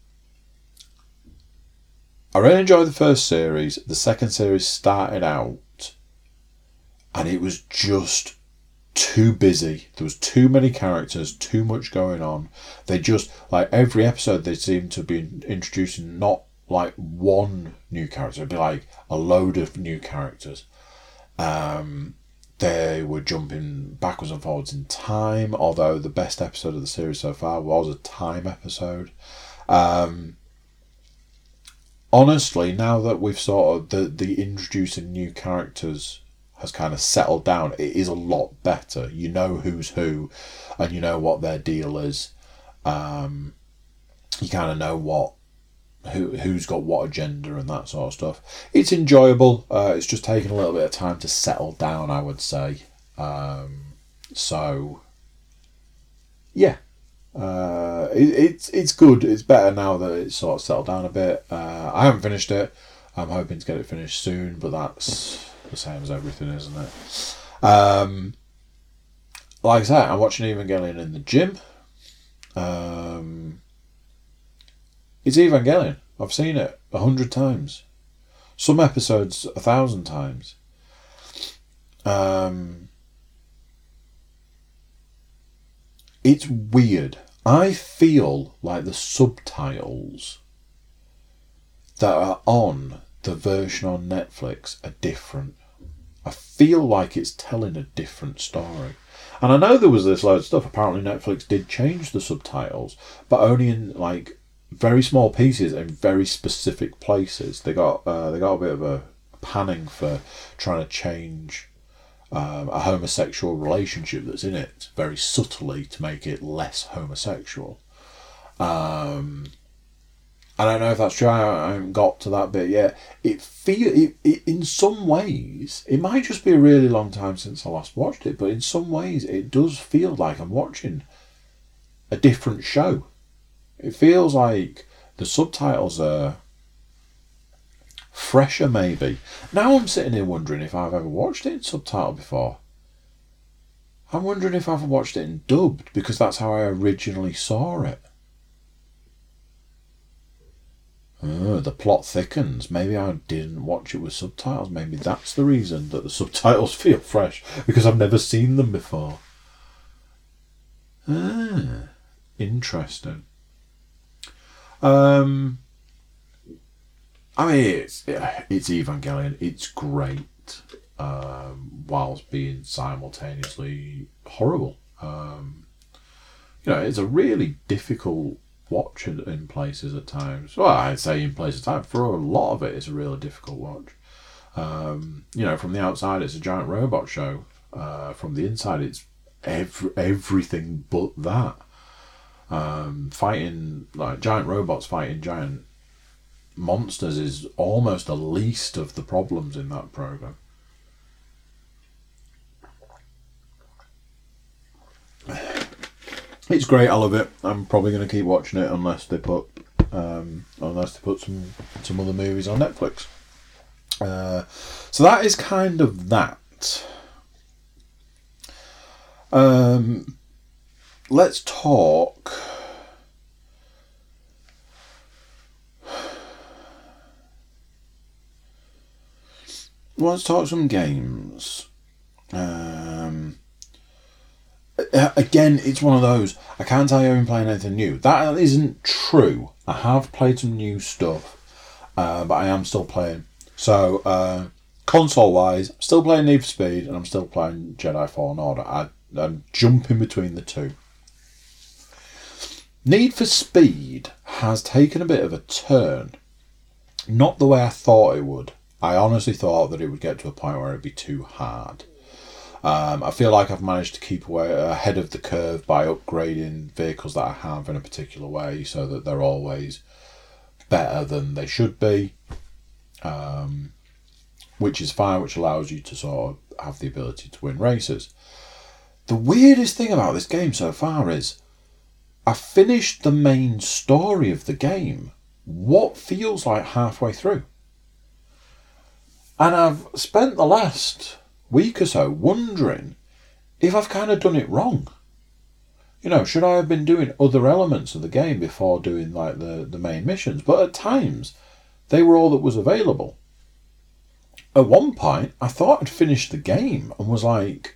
I really enjoyed the first series. The second series started out and it was just too busy. There was too many characters, too much going on. They just like every episode they seemed to be introducing not like one new character, it'd be like a load of new characters. Um, they were jumping backwards and forwards in time, although the best episode of the series so far was a time episode. Um, honestly, now that we've sort of the, the introducing new characters has kind of settled down, it is a lot better. You know who's who, and you know what their deal is. Um, you kind of know what who who's got what agenda and that sort of stuff. It's enjoyable. Uh, it's just taking a little bit of time to settle down, I would say. Um, so, yeah, uh, it, it's it's good. It's better now that it's sort of settled down a bit. Uh, I haven't finished it. I'm hoping to get it finished soon, but that's the same as everything, isn't it? Um, like I said, I'm watching Evangelion in the gym. Um, it's Evangelion. I've seen it a hundred times. Some episodes a thousand times. Um, it's weird. I feel like the subtitles that are on the version on Netflix are different. I feel like it's telling a different story. And I know there was this load of stuff. Apparently, Netflix did change the subtitles, but only in like very small pieces in very specific places. They got uh, they got a bit of a panning for trying to change um, a homosexual relationship that's in it very subtly to make it less homosexual. Um, I don't know if that's true. I haven't got to that bit yet. It feel it, it in some ways it might just be a really long time since I last watched it, but in some ways it does feel like I'm watching a different show. It feels like the subtitles are fresher, maybe. Now I'm sitting here wondering if I've ever watched it in subtitle before. I'm wondering if I've watched it in dubbed because that's how I originally saw it. Oh, the plot thickens. Maybe I didn't watch it with subtitles. Maybe that's the reason that the subtitles (laughs) feel fresh because I've never seen them before. Ah, interesting. Um, I mean, it's it's Evangelion. It's great, um, whilst being simultaneously horrible. Um, you know, it's a really difficult watch it in places at times. Well, I'd say in places at times. For a lot of it, it's a really difficult watch. Um, you know, from the outside, it's a giant robot show. Uh, from the inside, it's every, everything but that. Um, fighting like giant robots fighting giant monsters is almost the least of the problems in that program. It's great. I love it. I'm probably going to keep watching it unless they put um, unless they put some some other movies on Netflix. Uh, so that is kind of that. Um, let's talk. Let's talk some games. Um, again, it's one of those. I can't tell you I've been playing anything new. That isn't true. I have played some new stuff, uh, but I am still playing. So, uh, console wise, I'm still playing Need for Speed and I'm still playing Jedi Fallen Order. I, I'm jumping between the two. Need for Speed has taken a bit of a turn. Not the way I thought it would. I honestly thought that it would get to a point where it'd be too hard. Um, I feel like I've managed to keep away ahead of the curve by upgrading vehicles that I have in a particular way so that they're always better than they should be, um, which is fine, which allows you to sort of have the ability to win races. The weirdest thing about this game so far is I finished the main story of the game, what feels like halfway through. And I've spent the last week or so wondering if I've kind of done it wrong. You know, should I have been doing other elements of the game before doing like the, the main missions? But at times, they were all that was available. At one point, I thought I'd finished the game and was like,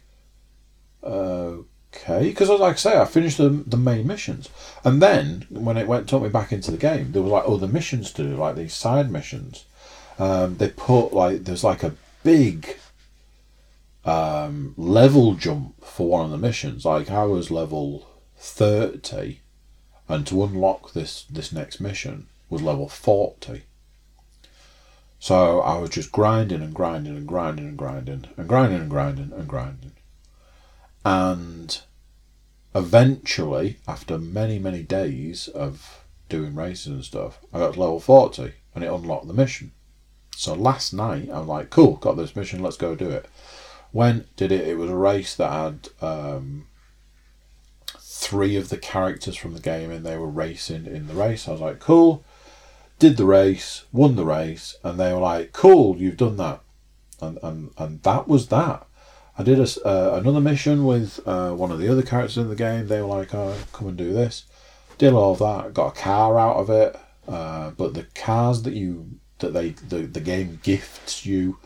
okay, because like I say, I finished the, the main missions, and then when it went took me back into the game, there was like other missions to do, like these side missions. Um, they put like there's like a big um, level jump for one of the missions. Like I was level thirty, and to unlock this this next mission was level forty. So I was just grinding and grinding and grinding and grinding and grinding and grinding and grinding. And eventually, after many, many days of doing races and stuff, I got to level 40 and it unlocked the mission. So last night, I'm like, cool, got this mission, let's go do it. When did it? It was a race that had um, three of the characters from the game and they were racing in the race. I was like, cool. Did the race, won the race, and they were like, cool, you've done that. and and and that was that. I did a, uh, another mission with uh, one of the other characters in the game. They were like, "Oh, come and do this." Did all of that. Got a car out of it. Uh, but the cars that you that they the, the game gifts you,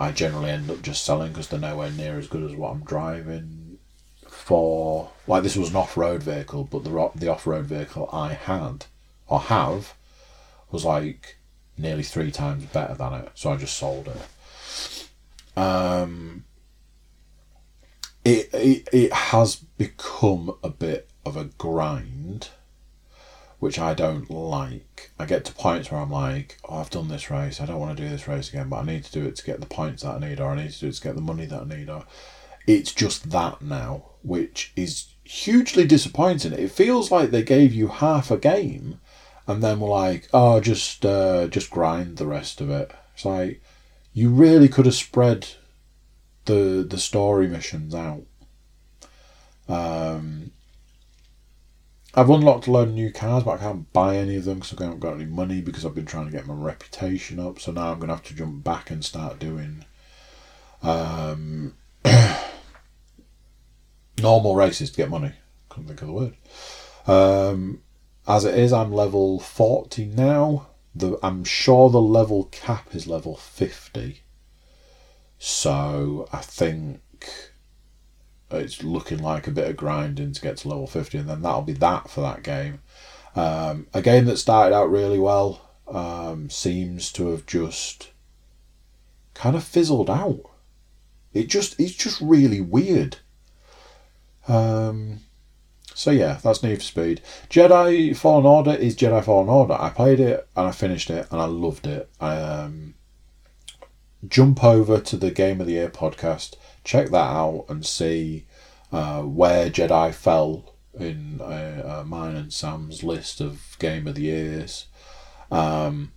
I generally end up just selling because they're nowhere near as good as what I'm driving. For like this was an off road vehicle, but the the off road vehicle I had or have was like nearly three times better than it, so I just sold it. Um, it, it, it has become a bit of a grind, which I don't like. I get to points where I'm like, oh, I've done this race, I don't want to do this race again, but I need to do it to get the points that I need, or I need to do it to get the money that I need, or it's just that now, which is hugely disappointing. It feels like they gave you half a game and then we're like, oh, just uh, just grind the rest of it. It's like you really could have spread the the story missions out. Um, I've unlocked a load of new cars, but I can't buy any of them because I haven't got any money because I've been trying to get my reputation up. So now I'm going to have to jump back and start doing um, (clears throat) normal races to get money. Couldn't think of the word. Um, as it is, I'm level 40 now. The, I'm sure the level cap is level 50. So I think it's looking like a bit of grinding to get to level 50, and then that'll be that for that game. Um, a game that started out really well um, seems to have just kind of fizzled out. It just it's just really weird. Um, so yeah, that's Need for Speed. Jedi Fallen Order is Jedi Fallen Order. I played it and I finished it and I loved it. Um, jump over to the Game of the Year podcast, check that out and see uh, where Jedi fell in uh, uh, mine and Sam's list of Game of the Years. Um,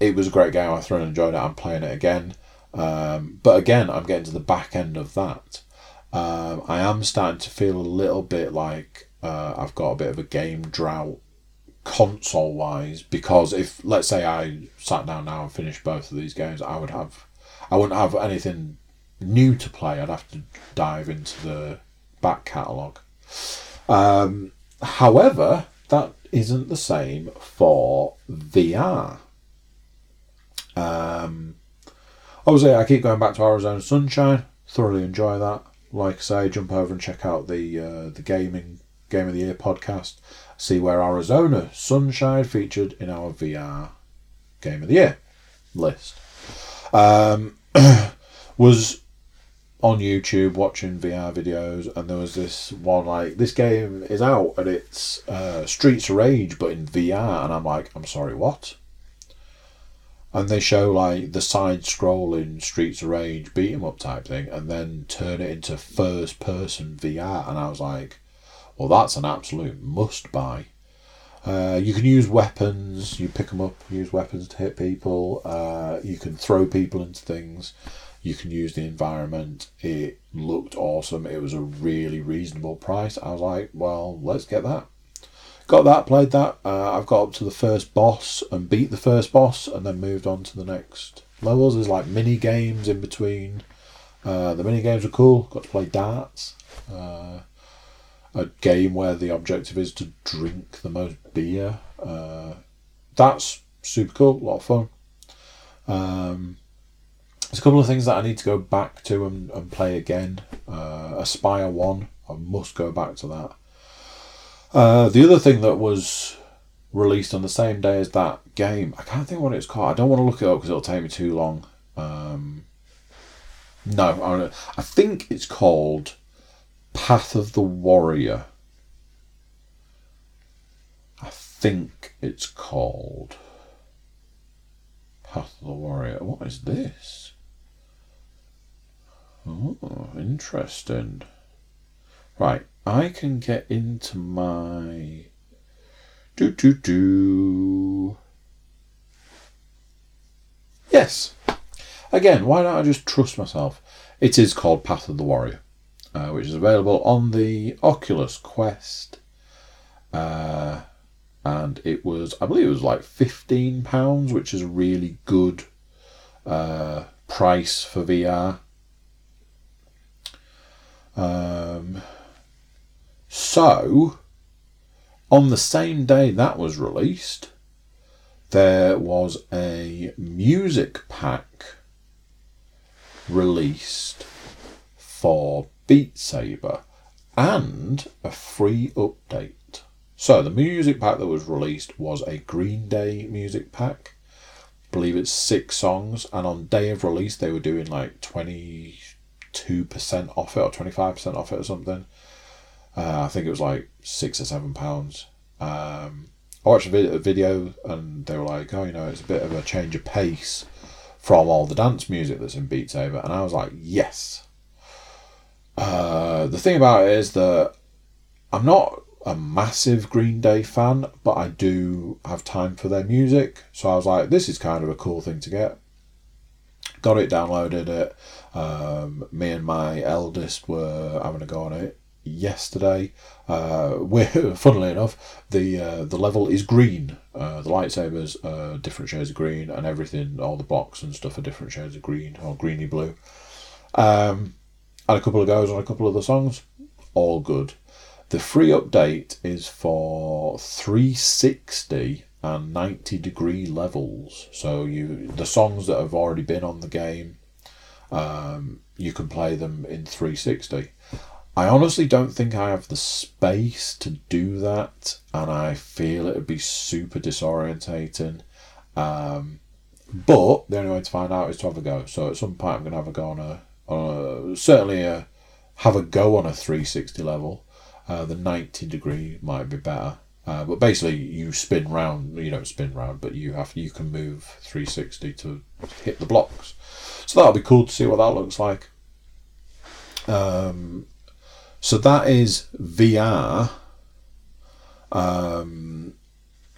it was a great game. I thoroughly enjoyed it. I'm playing it again. Um, but again, I'm getting to the back end of that. Um, I am starting to feel a little bit like uh, I've got a bit of a game drought console wise because if let's say I sat down now and finished both of these games, I would have I wouldn't have anything new to play. I'd have to dive into the back catalogue. Um, however, that isn't the same for VR. Um, obviously, I keep going back to Arizona Sunshine. Thoroughly enjoy that. Like I say, jump over and check out the uh, the gaming Game of the Year podcast, see where Arizona Sunshine featured in our VR Game of the Year list. Um, (clears throat) was on YouTube watching VR videos, and there was this one like this game is out and it's uh, Streets of Rage, but in VR, and I'm like, I'm sorry, what? And they show like the side-scrolling Streets of Rage beat 'em up type thing, and then turn it into first-person VR, and I was like, well, that's an absolute must buy. Uh, you can use weapons, you pick them up, use weapons to hit people, uh, you can throw people into things, you can use the environment. It looked awesome, it was a really reasonable price. I was like, well, let's get that. Got that, played that. Uh, I've got up to the first boss and beat the first boss, and then moved on to the next levels. There's like mini games in between. Uh, the mini games are cool. Got to play darts. Uh, a game where the objective is to drink the most beer. Uh, that's super cool, a lot of fun. Um, there's a couple of things that I need to go back to and, and play again. Uh, Aspire 1, I must go back to that. Uh, the other thing that was released on the same day as that game, I can't think what it's called. I don't want to look it up because it'll take me too long. Um, no, I, I think it's called Path of the Warrior. I think it's called Path of the Warrior. What is this? Oh, interesting. Right, I can get into my do do do. Yes. Again, why don't I just trust myself? It is called Path of the Warrior uh, which is available on the Oculus Quest. Uh, and it was, I believe it was like £15, which is a really good uh, price for VR. Um, so, on the same day that was released, there was a music pack released for Beat Saber and a free update. So the music pack that was released was a Green Day music pack. I believe it's six songs, and on day of release they were doing like twenty two percent off it or twenty five percent off it or something. Uh, I think it was like six or seven pounds. Um, I watched a video and they were like, oh, you know, it's a bit of a change of pace from all the dance music that's in Beat Saber, and I was like, yes. Uh, the thing about it is that I'm not a massive Green Day fan, but I do have time for their music. So I was like, this is kind of a cool thing to get. Got it, downloaded it. Um, me and my eldest were having a go on it yesterday. Uh, we're (laughs) funnily enough, the uh, the level is green. Uh, the lightsabers are different shades of green, and everything, all the blocks and stuff are different shades of green or greeny blue. Um, had a couple of goes on a couple of the songs, all good. The free update is for 360 and 90 degree levels. So you the songs that have already been on the game, um, you can play them in 360. I honestly don't think I have the space to do that, and I feel it would be super disorientating. Um, but the only way to find out is to have a go. So at some point, I'm going to have a go on a, on a certainly a, have a go on a 360 level. Uh, the 90 degree might be better. Uh, but basically, you spin round. You don't spin round, but you have you can move 360 to hit the blocks. So that'll be cool to see what that looks like. Um, so that is VR. Um,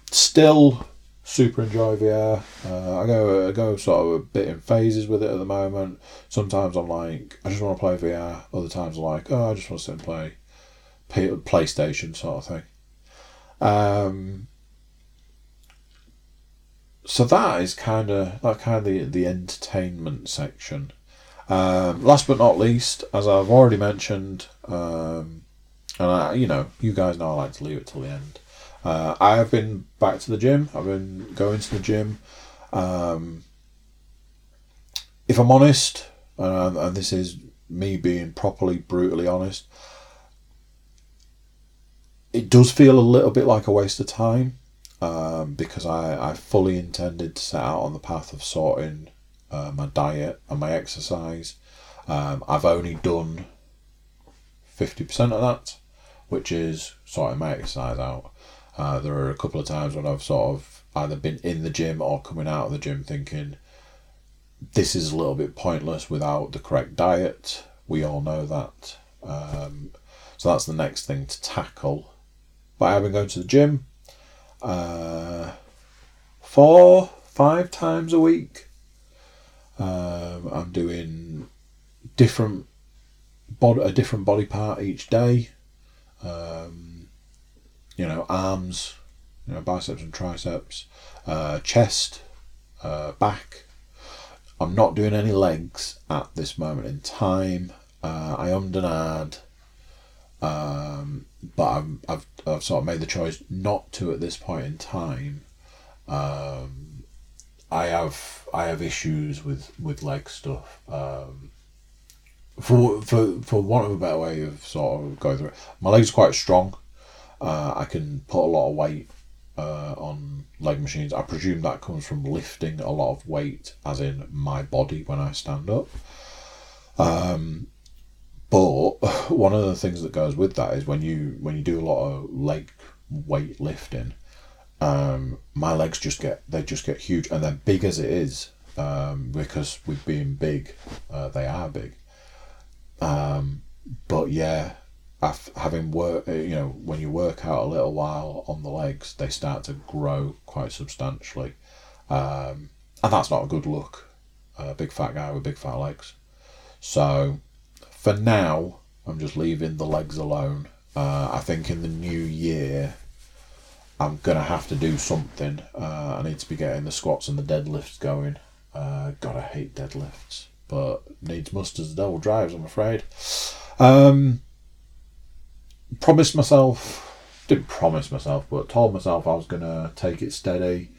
still super enjoy VR. Uh, I go I go sort of a bit in phases with it at the moment. Sometimes I'm like I just want to play VR. Other times I'm like oh I just want to sit and play PlayStation sort of thing. Um, so that is kind of that kind of the, the entertainment section. Um, last but not least, as I've already mentioned, um, and I, you know, you guys know I like to leave it till the end. Uh, I have been back to the gym. I've been going to the gym. Um, if I'm honest, and this is me being properly brutally honest, it does feel a little bit like a waste of time um, because I, I fully intended to set out on the path of sorting uh, my diet and my exercise. Um, I've only done 50% of that, which is sorting my exercise out. Uh, there are a couple of times when I've sort of either been in the gym or coming out of the gym thinking, this is a little bit pointless without the correct diet. We all know that. Um, so that's the next thing to tackle. But I have been going to the gym uh, four, five times a week. Um, I'm doing different body, a different body part each day. Um, you know, arms, you know, biceps and triceps, uh, chest, uh, back. I'm not doing any legs at this moment in time. Uh, I ummed and um, but I'm, I've, I've sort of made the choice not to at this point in time. Um, I have I have issues with, with leg stuff. Um, for for for want of a better way of sort of going through it, my legs are quite strong. Uh, I can put a lot of weight uh, on leg machines. I presume that comes from lifting a lot of weight, as in my body when I stand up. Um, but (sighs) one of the things that goes with that is when you when you do a lot of leg weight lifting, um, my legs just get they just get huge and they're big as it is um, because with being big, uh, they are big. Um, but yeah, having work, uh, you know, when you work out a little while on the legs, they start to grow quite substantially, um, and that's not a good look. A big fat guy with big fat legs. So for now, I'm just leaving the legs alone. Uh, I think in the new year, I'm gonna have to do something. Uh, I need to be getting the squats and the deadlifts going. Uh, God, I hate deadlifts, but needs must as the devil drives. I'm afraid. Um, promised myself, didn't promise myself, but told myself I was gonna take it steady,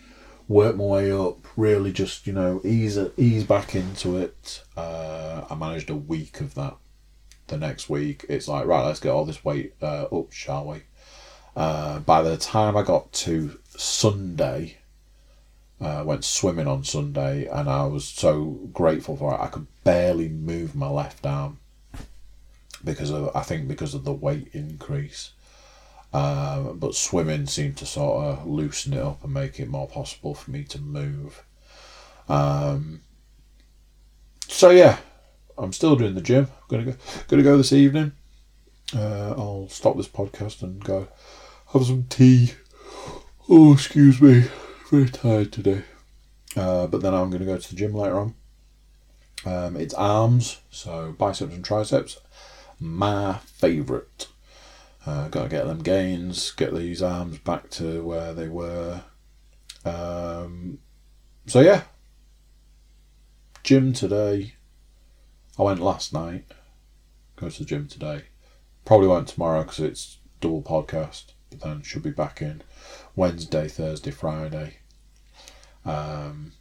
work my way up, really just you know ease ease back into it. Uh, I managed a week of that. The next week, it's like right, let's get all this weight uh, up, shall we? Uh, by the time I got to Sunday, uh, went swimming on Sunday, and I was so grateful for it. I could barely move my left arm because of I think because of the weight increase. Um, but swimming seemed to sort of loosen it up and make it more possible for me to move. Um, so yeah, I'm still doing the gym. I'm gonna go, gonna go this evening. Uh, I'll stop this podcast and go have some tea. Oh, excuse me, very tired today. Uh, but then I'm gonna go to the gym later on. Um, it's arms, so biceps and triceps. My favourite. Uh, got to get them gains, get these arms back to where they were. Um, so yeah, gym today. I went last night. Go to the gym today. Probably won't tomorrow because it's double podcast. But then should be back in Wednesday, Thursday, Friday, um,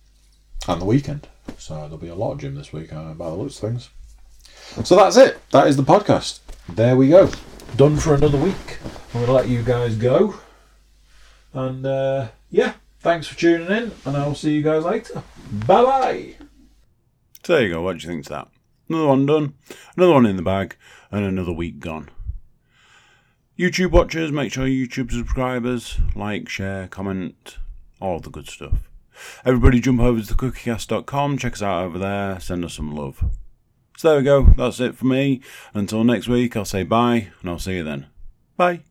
and the weekend. So there'll be a lot of gym this week uh, by the looks of things. So that's it. That is the podcast. There we go done for another week. I'm going to let you guys go. And uh, yeah, thanks for tuning in, and I'll see you guys later. Bye bye. So there you go. What do you think to that? Another one done, another one in the bag, and another week gone. YouTube watchers, make sure YouTube subscribers like, share, comment, all the good stuff. Everybody jump over to thecookiecast.com, check us out over there, send us some love. So there we go. That's it for me. Until next week, I'll say bye, and I'll see you then. Bye.